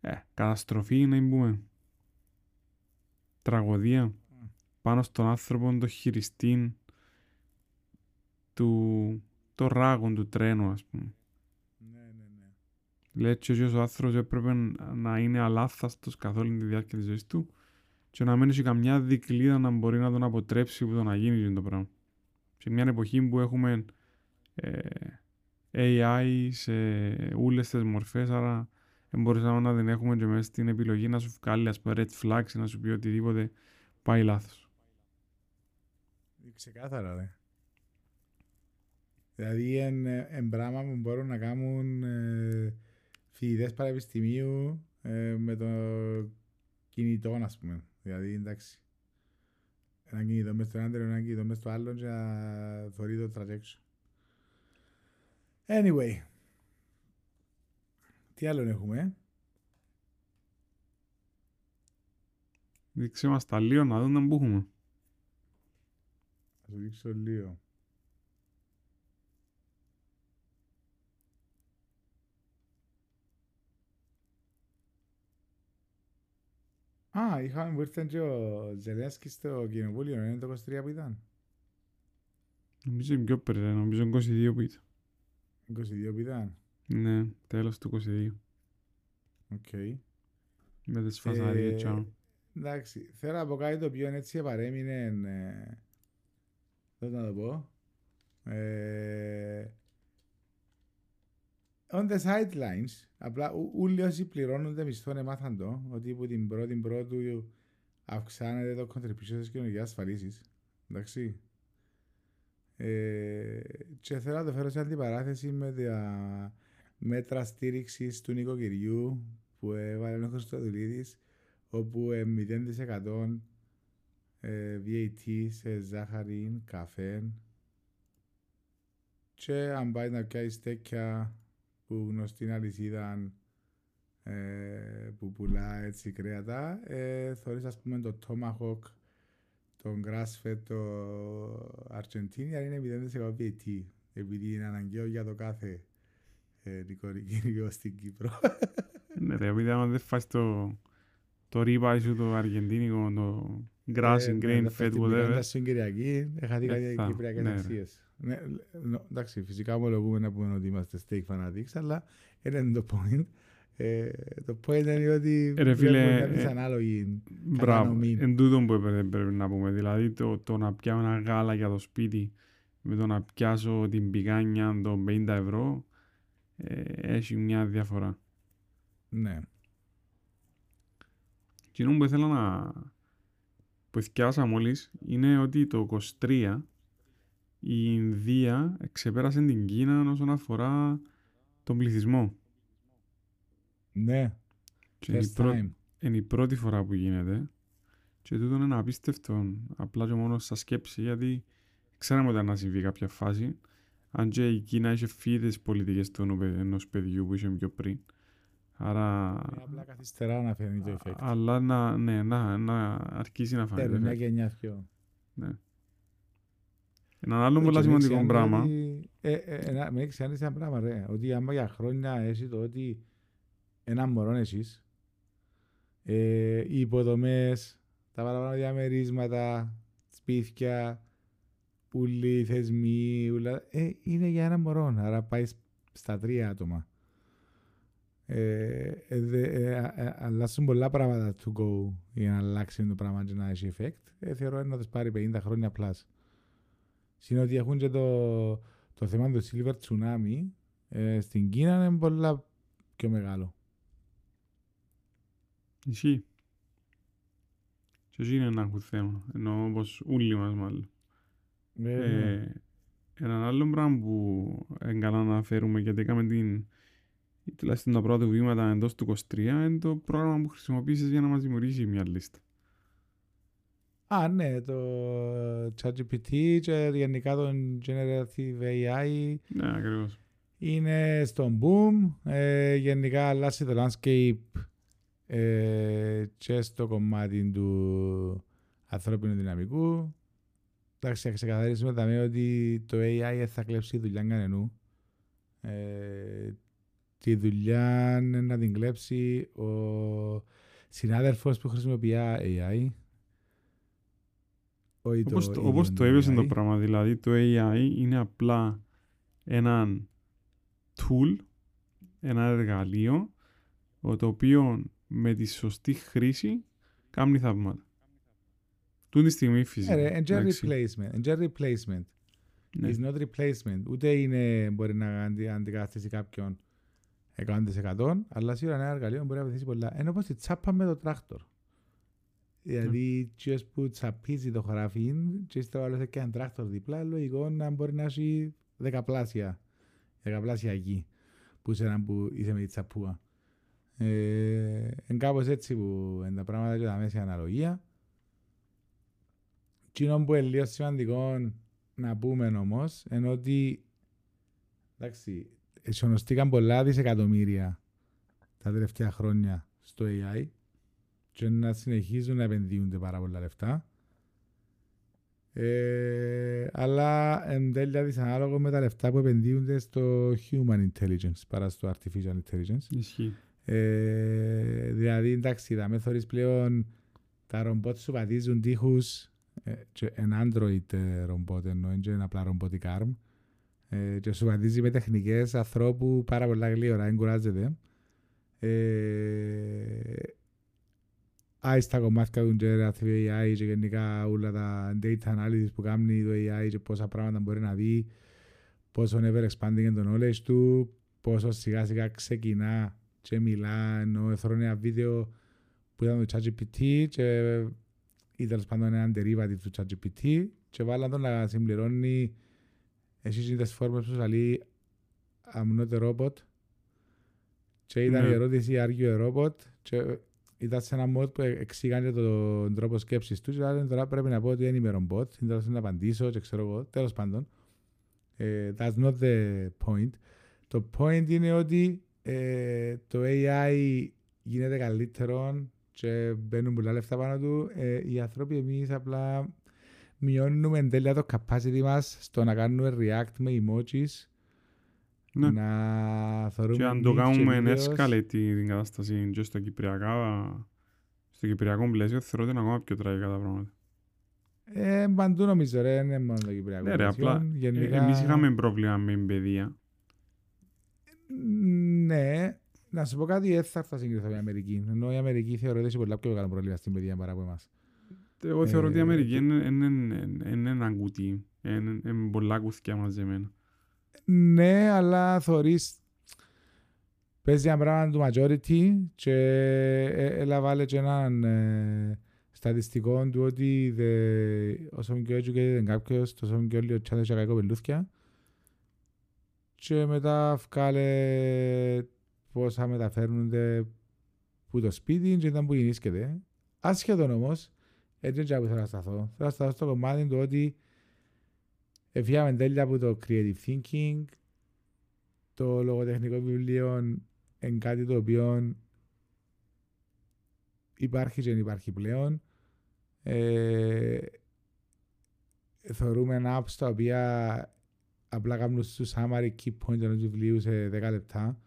ε, καταστροφή, να την πούμε. Τραγωδία πάνω στον άνθρωπο, το χειριστή του το ράγον του τρένου, ας πούμε. Ναι, ναι, ναι. Λέει έτσι ότι ο άνθρωπος έπρεπε να είναι αλάθαστος καθ' όλη τη διάρκεια της ζωής του και να μην έχει καμιά δικλίδα να μπορεί να τον αποτρέψει που το να γίνει αυτό το πράγμα. Σε μια εποχή που έχουμε ε, AI σε όλες τις μορφές, άρα δεν μπορούσαμε να την έχουμε και μέσα στην επιλογή να σου βγάλει ας πούμε red flags ή να σου πει οτιδήποτε πάει λάθος. Ε, Ξεκάθαρα, ρε. Δηλαδή, είναι εν πράγμα που μπορούν να κάνουν ε, φοιτητές πανεπιστημίου ε, με το κινητό, ας πούμε. Δηλαδή, εντάξει. Ένα κινητό μες στο ένα, ένα κινητό μες στο άλλο και να θωρεί το trajectory. Anyway. Τι άλλο έχουμε, ε; Δείξε μας τα λίγο να δούμε που έχουμε. Θα σου δείξω λίγο. Α, είχαμε που ήρθε και ο Ζελένσκι στο κοινοβούλιο, είναι το 23 που ήταν. Νομίζω είναι πιο πριν, νομίζω είναι 22 που ήταν. 22 που ήταν. Ναι, τέλος του 22. Οκ. Με τις φασαρίες, Ε, τσάου. Εντάξει, θέλω να πω κάτι το οποίο έτσι παρέμεινε. Ε, πώς να το πω. Ε, on the sidelines, απλά ού- όλοι όσοι πληρώνονται μισθόν έμαθαν το, ότι από την πρώτη πρώτου αυξάνεται το contribution στις κοινωνικές ασφαλίσεις. Εντάξει. Ε, και θέλω να το φέρω σε αντιπαράθεση με τα μέτρα στήριξης του νοικοκυριού που έβαλε ο Χριστοδουλίδης όπου ε, 0% ε, VAT σε ζάχαρη, καφέ και αν πάει να πιάσει στέκια που γνωστή αλυσίδα ε, που πουλά έτσι κρέατα ε, θωρείς ας πούμε το Tomahawk τον Grass-fed το Argentina είναι 0% VAT επειδή είναι αναγκαίο για το κάθε ε, νοικοκυριό στην Κύπρο. Ναι ρε, επειδή άμα δεν φας το, το ρίπα σου, το αργεντίνικο, το grass Ε, and ναι, grain θα fed, στην whatever. πηγαίνοντας στην Κυριακή, έχα δει Ε, κάτι θα, κυπριακές ναι, ρε. αξίες. Ναι, νο- εντάξει, φυσικά ομολογούμε να πούμε ότι είμαστε steak fanatics, αλλά δεν είναι το point. Ε, το point είναι ότι Ε, ρε, φίλε, βλέπουμε μια ε, δυσανάλογη Μπράβο, κατανομή. εν τούτον που έπρεπε, πρέπει να πούμε. Δηλαδή το, το να πιάω ένα γάλα για το σπίτι με το να πιάσω την πηγάνια των 50 ευρώ ε, έχει μια διαφορά. Ναι. Κοινό που ήθελα να που θυκιάσα μόλις είναι ότι το 23 η Ινδία ξεπέρασε την Κίνα όσον αφορά τον πληθυσμό. Ναι, Και είναι η, first πρω- time. είναι η πρώτη φορά που γίνεται και τούτο είναι ένα απίστευτο απλά και μόνο στα σκέψη γιατί ξέραμε ότι ήταν να συμβεί κάποια φάση αν και η Κίνα είχε φύγει τις πολιτικές του ενό- ενός παιδιού που είχε πιο πριν άρα Ε, Απλά καθυστερά να φέρνει το effect. αλλά να, ναι, να, να αρχίσει να φαίνεται Παίρνει μια effect. γενιά πιο. Ένα άλλο πολύ Και με σημαντικό εξιάνει πράγμα ότι- ε, ε, ένα- Με εξιάνει ένα πράγμα, ρε. Ότι άμα για χρόνια έχει το ότι ένα μωρό εσείς, ε, οι υποδομές, τα παραπάνω διαμερίσματα, σπίτια, ούλοι, θεσμοί, ούλα, ε, είναι για ένα μωρό. Άρα πάει σ- στα τρία άτομα. Ε, ε, δε- ε, α- ε, αλλάσουν πολλά πράγματα to go για να αλλάξει το πράγμα και να έχει effect. Ε, θεωρώ να τους πάρει 50 χρόνια plus. Συν ότι έχουν και το, το θέμα του Silver Tsunami ε, στην Κίνα είναι πολλά πιο μεγάλο. Ισχύει. Και εκεί είναι ένα ακού θέμα. Ενώ όπως όλοι μας μάλλον. Ε, ναι. Ε, ένα άλλο πράγμα που είναι καλά να φέρουμε γιατί έκαμε την ή τουλάχιστον τα πρώτα βήματα εντός του 23 είναι το πρόγραμμα που χρησιμοποίησες για να μας δημιουργήσει μια λίστα. Α, ναι, το ChatGPT και γενικά το Generative AI Ναι, ακριβώς. είναι στο boom. Ε, γενικά αλλάζει το landscape ε, και στο κομμάτι του ανθρώπινου δυναμικού. Εντάξει, θα ξεκαθαρίσουμε τα με ότι το AI θα κλέψει τη δουλειά κανενού. Ε, τη δουλειά να την κλέψει ο συνάδελφος που χρησιμοποιεί AI. Όχι Όπως το, ίδιο όπως το έπιασε το AI. πράγμα, δηλαδή το AI είναι απλά ένα tool, ένα εργαλείο, ο- το οποίο με τη σωστή χρήση κάνει θαύματα. Τούτη τη στιγμή φυσικά. Ναι, ρε, and εντάξει. replacement. And replacement. Ναι. It's not replacement. Ούτε είναι μπορεί να αντι, αντικαταστήσει κάποιον 100% αλλά σίγουρα ένα εργαλείο μπορεί να βοηθήσει πολλά. Είναι όπως η τσάπα με το τράχτορ. Δηλαδή, τσιος που τσαπίζει το χωράφι και στο άλλος έχει ένα τράχτορ δίπλα, λογικό να μπορεί να έχει δεκαπλάσια, δεκαπλάσια γη που σε έναν που είσαι με τη τσαπούα. Ε, είναι κάπως έτσι που είναι τα πράγματα και τα μέση αναλογία. Κοινό που είναι λίγο σημαντικό να πούμε όμως, είναι ότι εντάξει, εσωνοστήκαν πολλά δισεκατομμύρια τα τελευταία χρόνια στο AI και να συνεχίζουν να επενδύονται πάρα πολλά λεφτά. Ε, αλλά εν τέλει δυσανάλογο με τα λεφτά που επενδύονται στο human intelligence παρά στο artificial intelligence. Ισχύει. Ε, δηλαδή, εντάξει, τα μέθοδες πλέον τα ρομπότ σου πατίζουν τείχους ε, και ένα Android ε, ρομπότ εννοώ, και ένα απλά ρομπότικ arm Ε, και σου απαντήσει με τεχνικές ανθρώπου πάρα πολλά γλύωρα, δεν κουράζεται. Ε, Άι στα κομμάτια του generative AI και γενικά όλα τα data analysis που κάνει το AI και πόσα πράγματα μπορεί να δει, πόσο ever expanding είναι το knowledge του, πόσο σιγά σιγά ξεκινά και μιλά, ενώ έθρώνε ένα βίντεο που ήταν το ChatGPT και ή τέλος πάντων έναν derivative του ChatGPT και βάλαν τον να συμπληρώνει εσείς είναι τις φόρμες που σας λέει I'm not a robot και ήταν Ναι. η ερώτηση Are you a robot; και ήταν σε ένα mode που εξήγανε τον τρόπο σκέψης του και ήταν τώρα πρέπει να πω ότι δεν είμαι ρομπότ είναι τώρα να απαντήσω και ξέρω εγώ τέλος πάντων ε, that's not the point το point είναι ότι ε, το AI γίνεται καλύτερο και μπαίνουν πολλά λεφτά πάνω του ε, οι άνθρωποι εμείς απλά μειώνουμε εν τέλει το capacity μας στο να κάνουμε react με emojis Ναι. να θεωρούμε Και αν το memes και κάνουμε videos. escalate την κατάσταση και στο κυπριακά, στο κυπριακό πλαίσιο, θεωρώ ότι είναι ακόμα πιο τραγικά τα πράγματα. Ε, παντού νομίζω ρε, είναι μόνο το Κυπριακό. Ναι, ρε, πλαίσιο. απλά ε, Γενικά, εμείς είχαμε πρόβλημα με την παιδεία. Ναι, να σου πω κάτι, δεν θα έρθω να συγκριθώ με την Αμερική. Ενώ η Αμερική θεωρώ ότι έχει πολλά πιο μεγάλο πρόβλημα στην παιδεία παρά από εμάς. Εγώ θεωρώ ότι η Ε, Αμερική και- είναι, είναι, είναι, είναι ένα κουτί. Είναι, είναι πολλά κουθιά μαζεμένα. Ναι, αλλά θωρείς παίζει ένα πράγμα του majority και ε, έλα βάλε και έναν ε, στατιστικό του ότι the, όσο πιο educated είναι κάποιος, τόσο πιο λίγο chance για κακό πελούθκια και μετά βγάλε πόσα μεταφέρνονται που το σπίτι και ήταν που γεννήσκεται. Άσχετον όμως, έτσι είναι που θέλω να σταθώ. Θέλω να σταθώ στο κομμάτι του ότι Εφιάμε τέλεια από το creative thinking. Το λογοτεχνικό βιβλίο είναι κάτι το οποίο υπάρχει και δεν υπάρχει πλέον. Ε, θεωρούμε apps τα οποία απλά κάνουν στο summary key point ενός βιβλίου σε 10 λεπτά.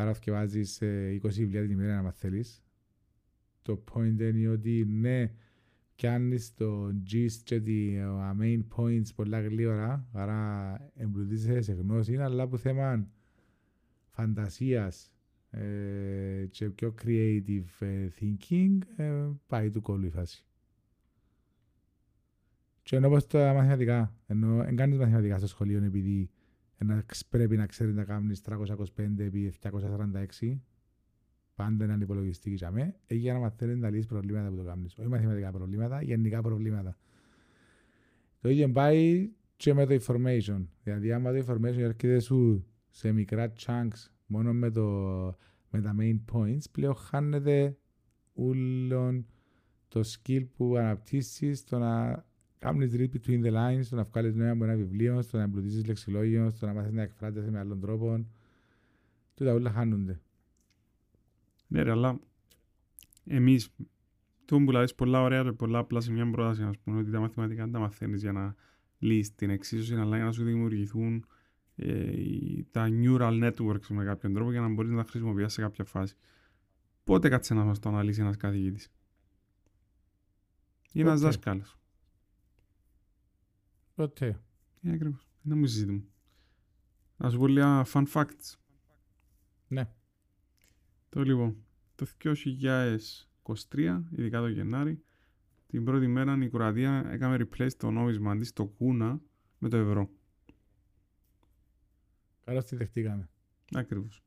Άρα βάζεις 20 βιβλία την ημέρα να θέλεις. Το point είναι ότι ναι, πιάνεις το gist και τα main points πολλά γλύωρα, άρα εμπλουτίζεσαι σε γνώση, αλλά που θέμα φαντασίας ε, και πιο creative ε, thinking ε, πάει του κόλλου η φάση. Και ενώ πως τα μαθηματικά, ενώ δεν κάνεις μαθηματικά στο σχολείο επειδή να, ξ- πρέπει να ξέρεις να κάνεις 325 επί 746 πάντα έναν υπολογιστή για μέ, ε, για να μαθαίνεις να λύσεις προβλήματα που το κάνεις. Όχι μαθηματικά προβλήματα, γενικά προβλήματα. Το ίδιο πάει και με το information. Δηλαδή, άμα το information έρχεται σου σε μικρά chunks μόνο με, το, με τα main points, πλέον χάνεται όλον το skill που αναπτύσσεις στο να κάνεις read between the lines, στο να βγάλεις νόημα από ένα βιβλίο, στο να εμπλουτίσεις λεξιλόγιο, στο να μάθεις να εκφράζεσαι με άλλον τρόπο. Τούτα όλα χάνονται. Ναι ρε, αλλά εμείς, το που λάβεις πολλά ωραία και πολλά απλά σε μια πρόταση, ας πούμε, ότι τα μαθηματικά δεν τα μαθαίνεις για να λύσεις την εξίσωση, αλλά για να σου δημιουργηθούν ε, οι- τα neural networks με κάποιον τρόπο για να μπορείς να τα χρησιμοποιήσεις σε κάποια φάση. Πότε κάτσε να μας το αναλύσει ένας καθηγητής; Ή ένας Πότε; Δάσκαλος. Ποτέ. Ε, ακριβώς. Δεν μου συζητούμε. Να σου πω λίγα fun facts. Ναι. Το λοιπόν, το 2023, ειδικά το Γενάρη, την πρώτη μέρα η Κροατία έκαμε replace το νόμισμα της, το κούνα, με το ευρώ. Καλώς τη δεχτήκαμε. Ακριβώς.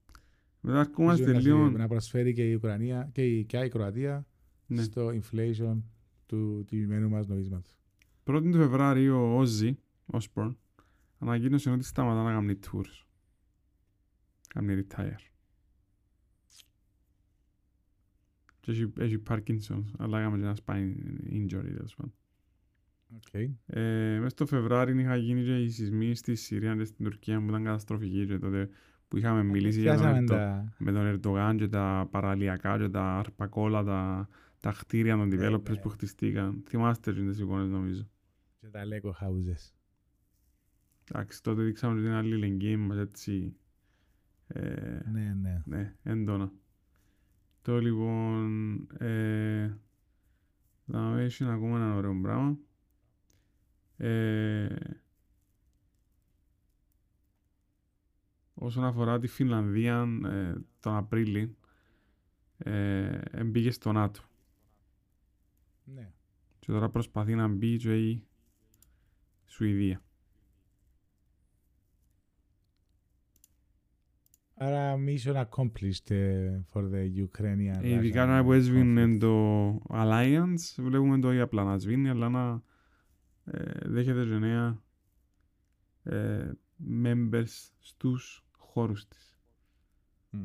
Μετά ερχόμαστε Ίσως να λίγο... συ- Να προσφέρει και η Ουκρανία και η, και η Κροατία Ναι. στο inflation του τιμημένου μας νομίσματος. 1η του Φεβρουαρίου ο Όζι, Osborne, ανακοίνωσε ότι σταματά να κάνει tours. Κάνει retire. Και έχει, έχει Parkinson's, αλλά έκαμε και ένα spine injury, τέλος πάντων. Okay. Ε, μέσα στο Φεβρουάριο είχα γίνει και οι σεισμοί στη Συρία και στην Τουρκία που ήταν καταστροφικοί και τότε που είχαμε μιλήσει για τον Πιάσαμε Ερντο, τα... με τον Ερντογάν και τα παραλιακά και τα αρπακόλα, τα, τα κτίρια των Ναι, developers ναι. που χτιστήκαν. Θυμάστε και τις εικόνες νομίζω. Και τα Lego houses. Εντάξει, τότε δείξαμε την αλληλεγγύη μας έτσι. Ε, Ναι, ναι. ναι, έντονα. Το λοιπόν, ε, θα έχει ακόμα ένα ωραίο πράγμα. Ε, όσον αφορά τη Φινλανδία ε, τον Απρίλη ε, μπήκε στο ΝΑΤΟ. Ναι. Και τώρα προσπαθεί να μπει και η Σουηδία. Άρα mission accomplished ε, for the Ukrainian. Ε, Ειδικά να που έσβηνε το Alliance, βλέπουμε το όχι απλά να σβήνει, αλλά να ε, δέχεται και νέα ε, members στους χώρους της. Μμ.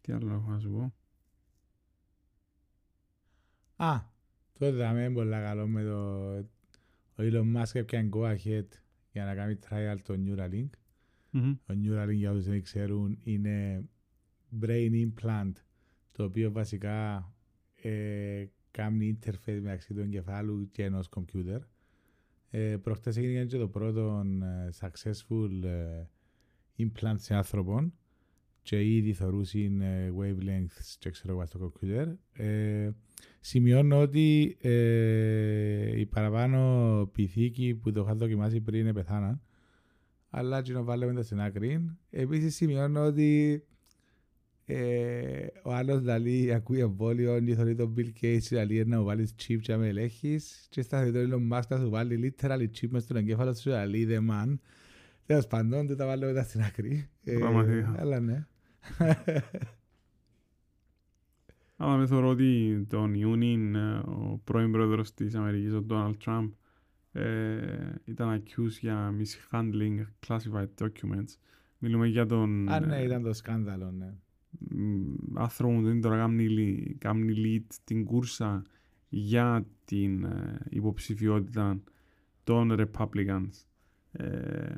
Τι άλλο έχω να σου πω; Α, τότε θα είναι πολλά καλό με το... Ο Elon Musk έπιαν go ahead για να κάνει trial το Neuralink. Μμμ. Το Neuralink για όσους δεν ξέρουν είναι brain implant το οποίο βασικά ε, κάνει interface μεταξύ του εγκεφάλου και ενός κομπιούτερ. Ε, προχτές έγινε και το πρώτο ε, successful ε, implant σε άνθρωπον και ήδη θεωρούσαν ε, wavelengths και ξέρω εγώ στο κομπιούτερ. Ε, σημειώνω ότι ε, οι παραπάνω πυθίκοι που το είχαν δοκιμάσει πριν πεθάναν αλλά και να βάλουμε τα στην άκρη. Επίσης σημειώνω ότι ε, ο άλλος λαλεί ακούει εμβόλιο και θεωρεί τον Bill Gates λαλεί να μου βάλεις chip και να με ελέγχεις και στα θεωρεί τον Elon Musk να σου βάλει literally chip μες στον εγκέφαλο σου λαλεί δε man. Τέλος πάντων, δεν τα βάλουμε τα στην άκρη. Ε, Πραγματικά. Αλλά ναι. Αλλά με θεωρώ ότι τον Ιούνιν ε, ο πρώην πρόεδρος της Αμερικής, ο Donald Trump, ε, ήταν accused για mishandling classified documents. Μιλούμε για τον Α, ναι, ε, ήταν το σκάνδαλο, ναι. μ, άνθρωπο που είναι τώρα κάνει, λι- κάνει lead την κούρσα για την ε, υποψηφιότητα των Republicans, ε,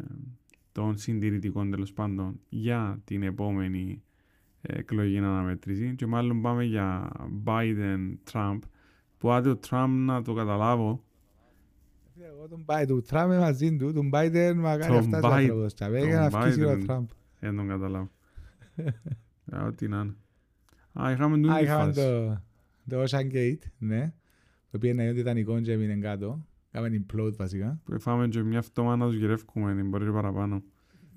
των συντηρητικών τέλος πάντων, για την επόμενη ε, εκλογική αναμέτρηση. Και μάλλον πάμε για Biden-Trump, που άντε ο Trump να το καταλάβω, Εγώ τον Biden, του Τραμπ είμαι μαζί του, τον Biden μακάρι Τον αυτά Biden- ο άνθρωπος. Τα για να τον αυξήσει ο Biden. Τραμπ. δεν τον καταλάβω. Ε, Ό,τι να είναι. Α, είχαμε τούτη Α, της είχαμε φάσης. το, το Ocean Gate, ναι. Το οποίο είναι τιτανικό και έμεινε κάτω. Κάμε implode βασικά. Που Φάμε και μια φτώμα να τους γυρεύκουμε, την μπορεί και παραπάνω.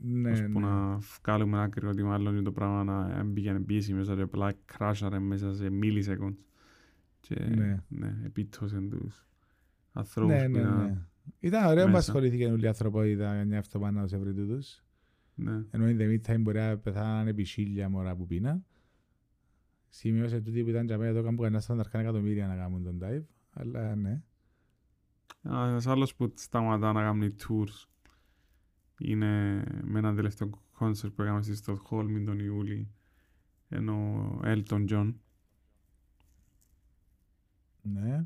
Ναι, ώσπου ναι. να βγάλουμε άκρη ότι μάλλον το πράγμα να έμπηγε πίεση μέσα και απλά κράσαρε μέσα σε milliseconds. Και Ναι. ναι, επίτωσε τους ανθρώπους Ναι, που ναι, ήταν... ναι. Ήταν ωραίο που μέσα. ασχολήθηκε όλη η ανθρωπότητα για μια αυτοπάνα να σε βρει τούτους. Ναι. Ενώ in the meantime μπορεί να πεθάνανε επί χίλια μωρά που πίνα. Σημείωσε τούτοι που ήταν για μένα εδώ κάπου κανένα σαν αρχικά εκατομμύρια να κάνουν τον dive. Αλλά ναι. Α, Ένας άλλος που σταματά να κάνει tours είναι με ένα τελευταίο concert που έκαμε στη Στοκχόλμη τον Ιούλη ενώ ο Elton John Ναι.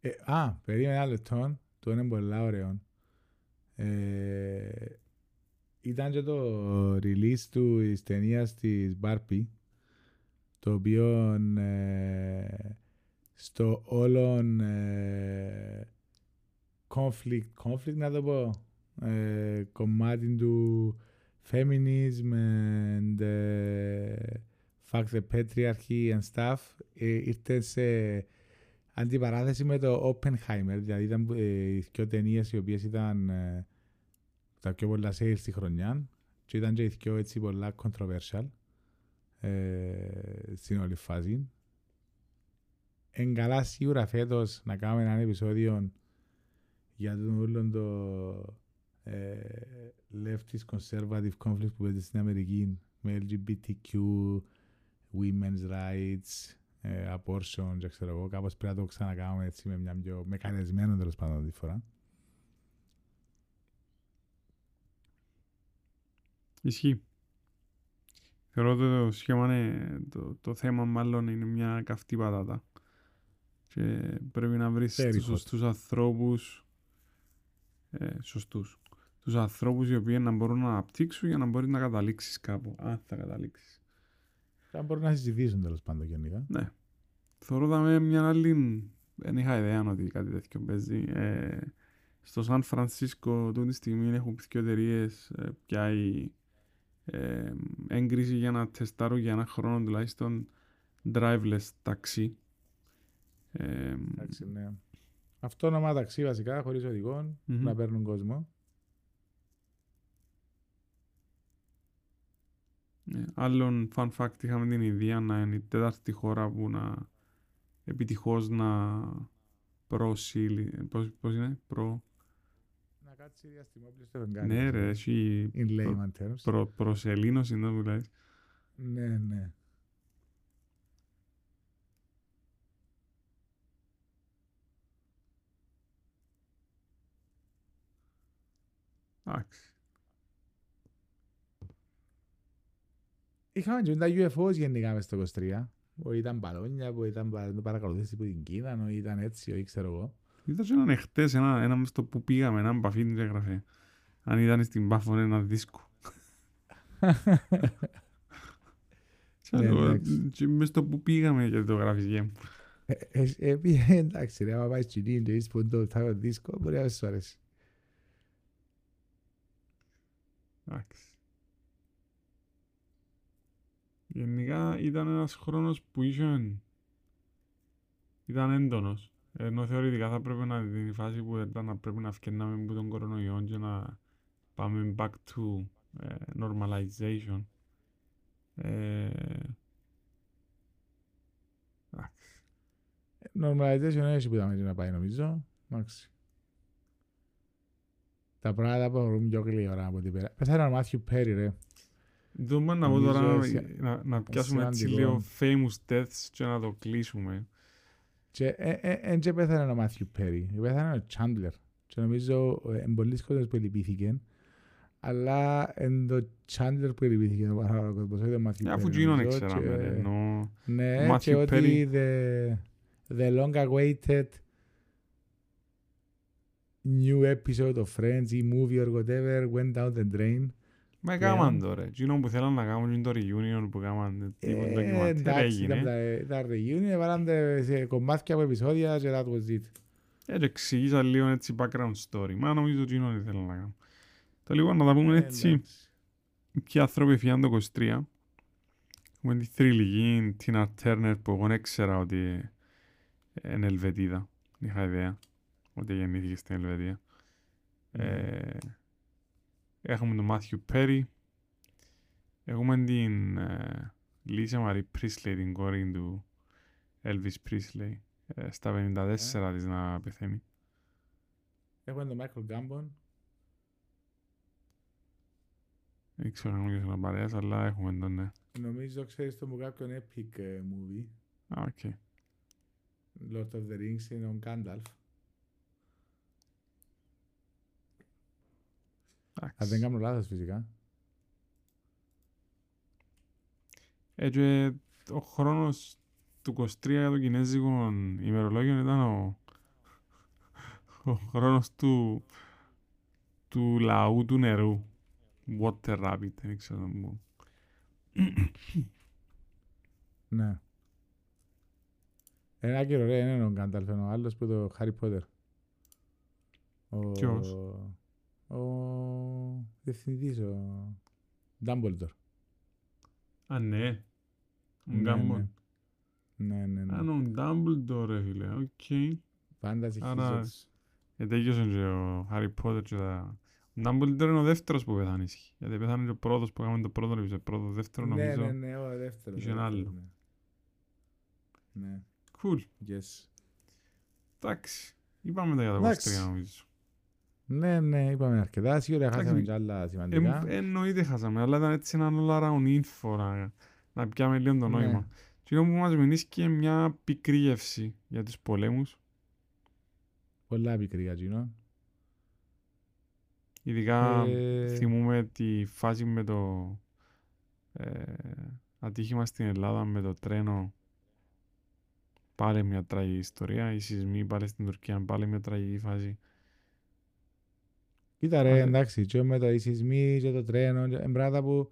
Ε, α, περίμενε ένα λεπτό. Το είναι πολύ ωραίο. Ε, ήταν και το release του της ταινίας της Barbie το οποίο ε, στο όλον ε, conflict, conflict να το πω ε, κομμάτι του feminism and ε, fuck the patriarchy and stuff ε, ήρθε σε αντιπαράθεση με το Oppenheimer δηλαδή ήταν ε, οι δυο ταινίες οι οποίες ήταν ε, τα πιο πολλά sales στη χρονιά και ήταν και οι δυο έτσι πολλά controversial ε, στην όλη φάση. Εν καλά σίγουρα φέτος να κάνουμε ένα επεισόδιο για τον όλο το ε, leftist conservative conflict που παίζει στην Αμερική με LGBTQ, women's rights, ε, abortion και ξέρω εγώ. Κάπως πρέπει να το ξανακάνουμε έτσι με μια πιο μεκανισμένο τέλος πάντων τη φορά. Ισχύει. Θεωρώ ότι το σχήμα είναι, το, το θέμα μάλλον είναι μια καυτή πατάτα. Και πρέπει να βρεις Very τους hot. σωστούς ανθρώπους, ε, σωστούς, τους ανθρώπους οι οποίοι να μπορούν να αναπτύξουν για να μπορείς να καταλήξεις κάπου, αν θα καταλήξεις. Θα μπορούν να συζητήσουν τέλος πάντων γενικά. Ναι. Θεωρώ ότι με μια άλλη, δεν είχα ιδέα ότι κάτι τέτοιο παίζει. Ε, στο Σαν Φρανσίσκο τούτη τη στιγμή έχουν δύο εταιρείες ε, πια η ε, έγκριση για να τεστάρουν για ένα χρόνο τουλάχιστον driveless taxi. Ε, Εντάξει, ναι. Αυτόνομα ταξί βασικά, χωρίς οδηγό, Μμμ. να παίρνουν κόσμο. Ε, Άλλον fun fact είχαμε την ιδέα να είναι η τέταρτη χώρα που να επιτυχώς να προσύλει... Πώς, πώς είναι; Προ... Να κάτσεις διαστημόπλαιο στο φεγγάρι. Ναι ρε, έχει In layman terms. προ, προσελήνωση είναι που λες. Ναι, ναι. Εντάξει. Είχαμε και τα UFOs γενικά μες στο 23. Που ήταν μπαλόνια, που ήταν παρα- παρακολουθήσει από την Κίνα, ή ήταν έτσι, ή ξέρω εγώ. Είδα και έναν εχθές, ένα, ένα μες στο που πήγαμε, έναν μπαφί την έγραφε. Αν ήταν στην Πάφο ένα δίσκο. Και Ναι, άλλο, εντάξει. και μες στο που πήγαμε και το γράφεις γέμ. Ε, ε, ε, πήγε, Εντάξει ρε, άμα πάει στην Κίνα και είσαι που το τάγο δίσκο, μπορεί να σου αρέσει. Εντάξει. Γενικά ήταν ένας χρόνος που είχε... ήταν έντονος. Ενώ θεωρητικά θα πρέπει να είναι η φάση που ήταν να πρέπει να φκαινάμε από τον κορονοϊό και να πάμε back to ε, normalization. Ε, εντάξει. Normalization δεν έχει που ήταν να πάει νομίζω. Εντάξει. Τα πράγματα προχωρούν πιο γλύωρα από την πέρα. Πέθανε ο Μάθιου Πέρι ρε. Δούμε να πω Νομίζω τώρα εσύ- να, να πιάσουμε έτσι σημαντικό. λίγο famous deaths και να το κλείσουμε. Και εν και πέθανε ο Μάθιου Πέρι. Πέθανε ο Τσάντλερ. Και νομίζω ε, εν πολλοί κόσμος που λυπήθηκε. Αλλά εν το Τσάντλερ που λυπήθηκε ο παράλληλος κόσμος, όχι το Μάθιου Ε, Πέρι. Αφού γίνον νομίζω, ξέραμε, και- ρε, ενώ... Ναι, Matthew και ότι Perry. the, the long awaited new episode of Friends ή movie or whatever went down the drain. Μα πλέον. έκαναν το ρε. Εκείνο που θέλαν να κάνουν είναι το reunion που έκαναν τίποτα Ε, ντοκιμαντέρ εντάξει, ήταν έγινε. τα, τα reunion, βάλαν σε κομμάτια από επεισόδια και that was it. Ε, και εξηγήσα λίγο έτσι background story. Μα νομίζω εκείνο δεν θέλουν να κάνουν. Το λοιπόν να τα πούμε Ε, έτσι. εντάξει. Ποιοι άνθρωποι φύγαν το 23. Έχουμε τη θρηλυκή Tina Turner που εγώ δεν ήξερα ότι είναι Ελβετίδα. Δεν είχα ιδέα ότι γεννήθηκε στην Ελβετία. Ε, έχουμε τον Μάθιου Πέρι. Έχουμε την ε, Lisa Marie Presley, την κόρη του Elvis Presley. Ε, στα 54 της να πεθαίνει. Έχουμε τον Michael Gambon. Δεν ξέρω αν είναι παρέας, αλλά έχουμε τον, ναι. Νομίζω ξέρεις το 'που κάποιον epic ε, movie. Α, οκ. Lord of the Rings είναι ο Gandalf. Αν δεν Εντάξει. κάνω λάθος φυσικά. Ε, και ο χρόνος του 23 για το κινέζικο ημερολόγιο ήταν ο, ο χρόνος του, του λαού του νερού. Water Rabbit, δεν ξέρω να πω. Ναι. Ένα και ωραία είναι ο Gandalf, είναι ο άλλος που το Harry Potter. Ο... Ποιος; Ο διευθυντής, ο Dumbledore. Α, ναι. Ο Ναι, Gambon. Ναι, ναι, ναι. Α, ο Dumbledore, ρε φίλε. Οκ. Πάντα άρα- συγχύζω Ε, τέλειωσε και ο Harry Potter και τα... Ο Dumbledore είναι ο δεύτερος που πεθάνει. ισχύει. Γιατί πεθάνει και ο πρώτος που έκαμε το πρώτο επεισόδιο. Πρώτο, δεύτερο Ναι, νομίζω. ναι, ναι, ο δεύτερος. είχε ο ένα δεύτερος, άλλο. Ναι. Ναι, Cool. yes. Εντάξει. Είπαμε τα για το Εντάξει. 23 νομίζω. Ναι, ναι, είπαμε αρκετά. Σίγουρα Εντάξει, χάσαμε και άλλα σημαντικά. Ε, εννοείται χάσαμε, αλλά ήταν έτσι ένα all around info να, να πιάμε λίγο το Ναι. νόημα. Και που μας μηνύσκει μια πικρή γεύση για τους πολέμους. Πολλά πικρή για εκείνο. Ειδικά Ε, θυμούμε τη φάση με το ε, ατύχημα στην Ελλάδα με το τρένο. Πάλι μια τραγική ιστορία. Οι σεισμοί πάλι στην Τουρκία, πάλι μια τραγική φάση. Κοίτα ρε, Άρα- εντάξει, και με το οι σεισμοί και το τρένο, και- είναι πράγματα που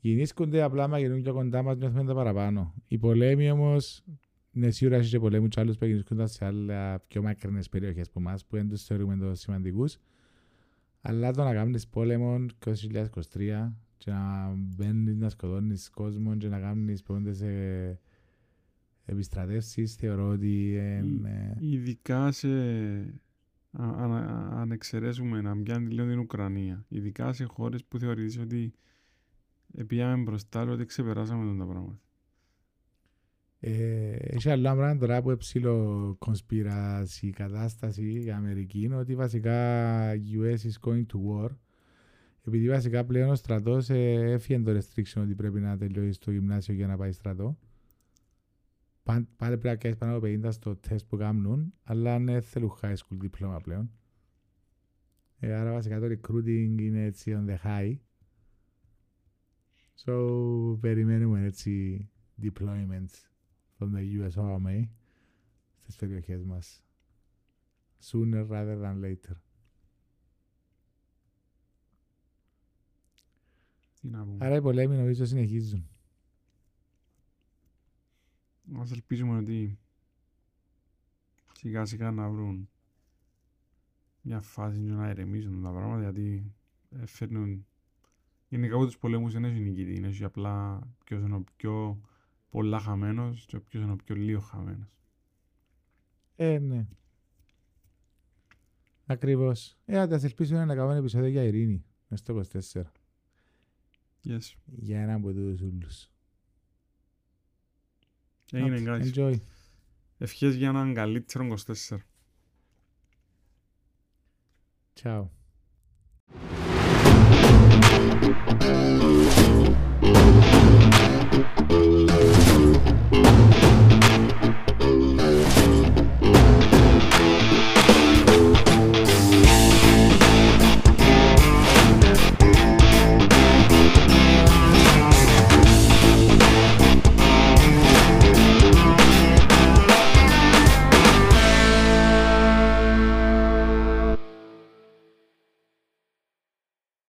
γεννήσκονται απλά μα γεννούν πιο κοντά μας, νιώθουμε τα παραπάνω. Οι πολέμοι όμως, είναι σίγουρα έχει και πολέμους και άλλους που γεννήσκονταν σε άλλα πιο μακρινές περιοχές από εμάς, που δεν τους θεωρούμε τόσο σημαντικούς. Αλλά το να κάνεις πόλεμο 2023 και να μπαίνεις να σκοτώνεις κόσμο και να κάνεις πόντε σε επιστρατεύσεις θεωρώ ότι είναι... Ειδικά σε... α- α- αν εξαιρέσουμε να πιάνει λίγο την Ουκρανία. Ειδικά σε χώρες που θεωρείς ότι πήγαμε μπροστά, αλλά ότι ξεπεράσαμε τον τα πράγματα. Ε, έχει άλλα πράγματα τώρα που έψιλο κονσπίραση κατάσταση η Αμερική είναι ότι βασικά US is going to war επειδή βασικά πλέον ο στρατός ε, έφυγε το restriction ότι πρέπει να τελειώσει το γυμνάσιο για να πάει στρατό. Πα- Πάλι πρέπει να κάνεις πάνω από 50 στο τεστ που κάνουν, αλλά δεν θέλουν high school διπλώμα πλέον. Ε, άρα βασικά το recruiting είναι έτσι on the high. So, περιμένουμε έτσι deployments from the US Army στις περιοχές μας. Sooner rather than later. Τι να πούμε. Άρα οι πολέμοι νομίζω συνεχίζουν. Ας ελπίζουμε ότι σιγά σιγά να βρουν μια φάση και να ηρεμήσουν τα πράγματα γιατί ε, φέρνουν γενικά από τους πολέμους δεν έχει νικητή, είναι έχει απλά ποιος είναι ο πιο πολλά χαμένος και ποιος είναι ο πιο λίγο χαμένος. Ε, ναι. Ακριβώς. Ε, άντε, ας ελπίσουμε να κάνουμε ένα επεισόδιο για ειρήνη. Μες στο 24. Yes. Για έναν από τους ούλους. Έγινε Άντε, guys. Enjoy. Ευχές για έναν καλύτερο 24. Ciao.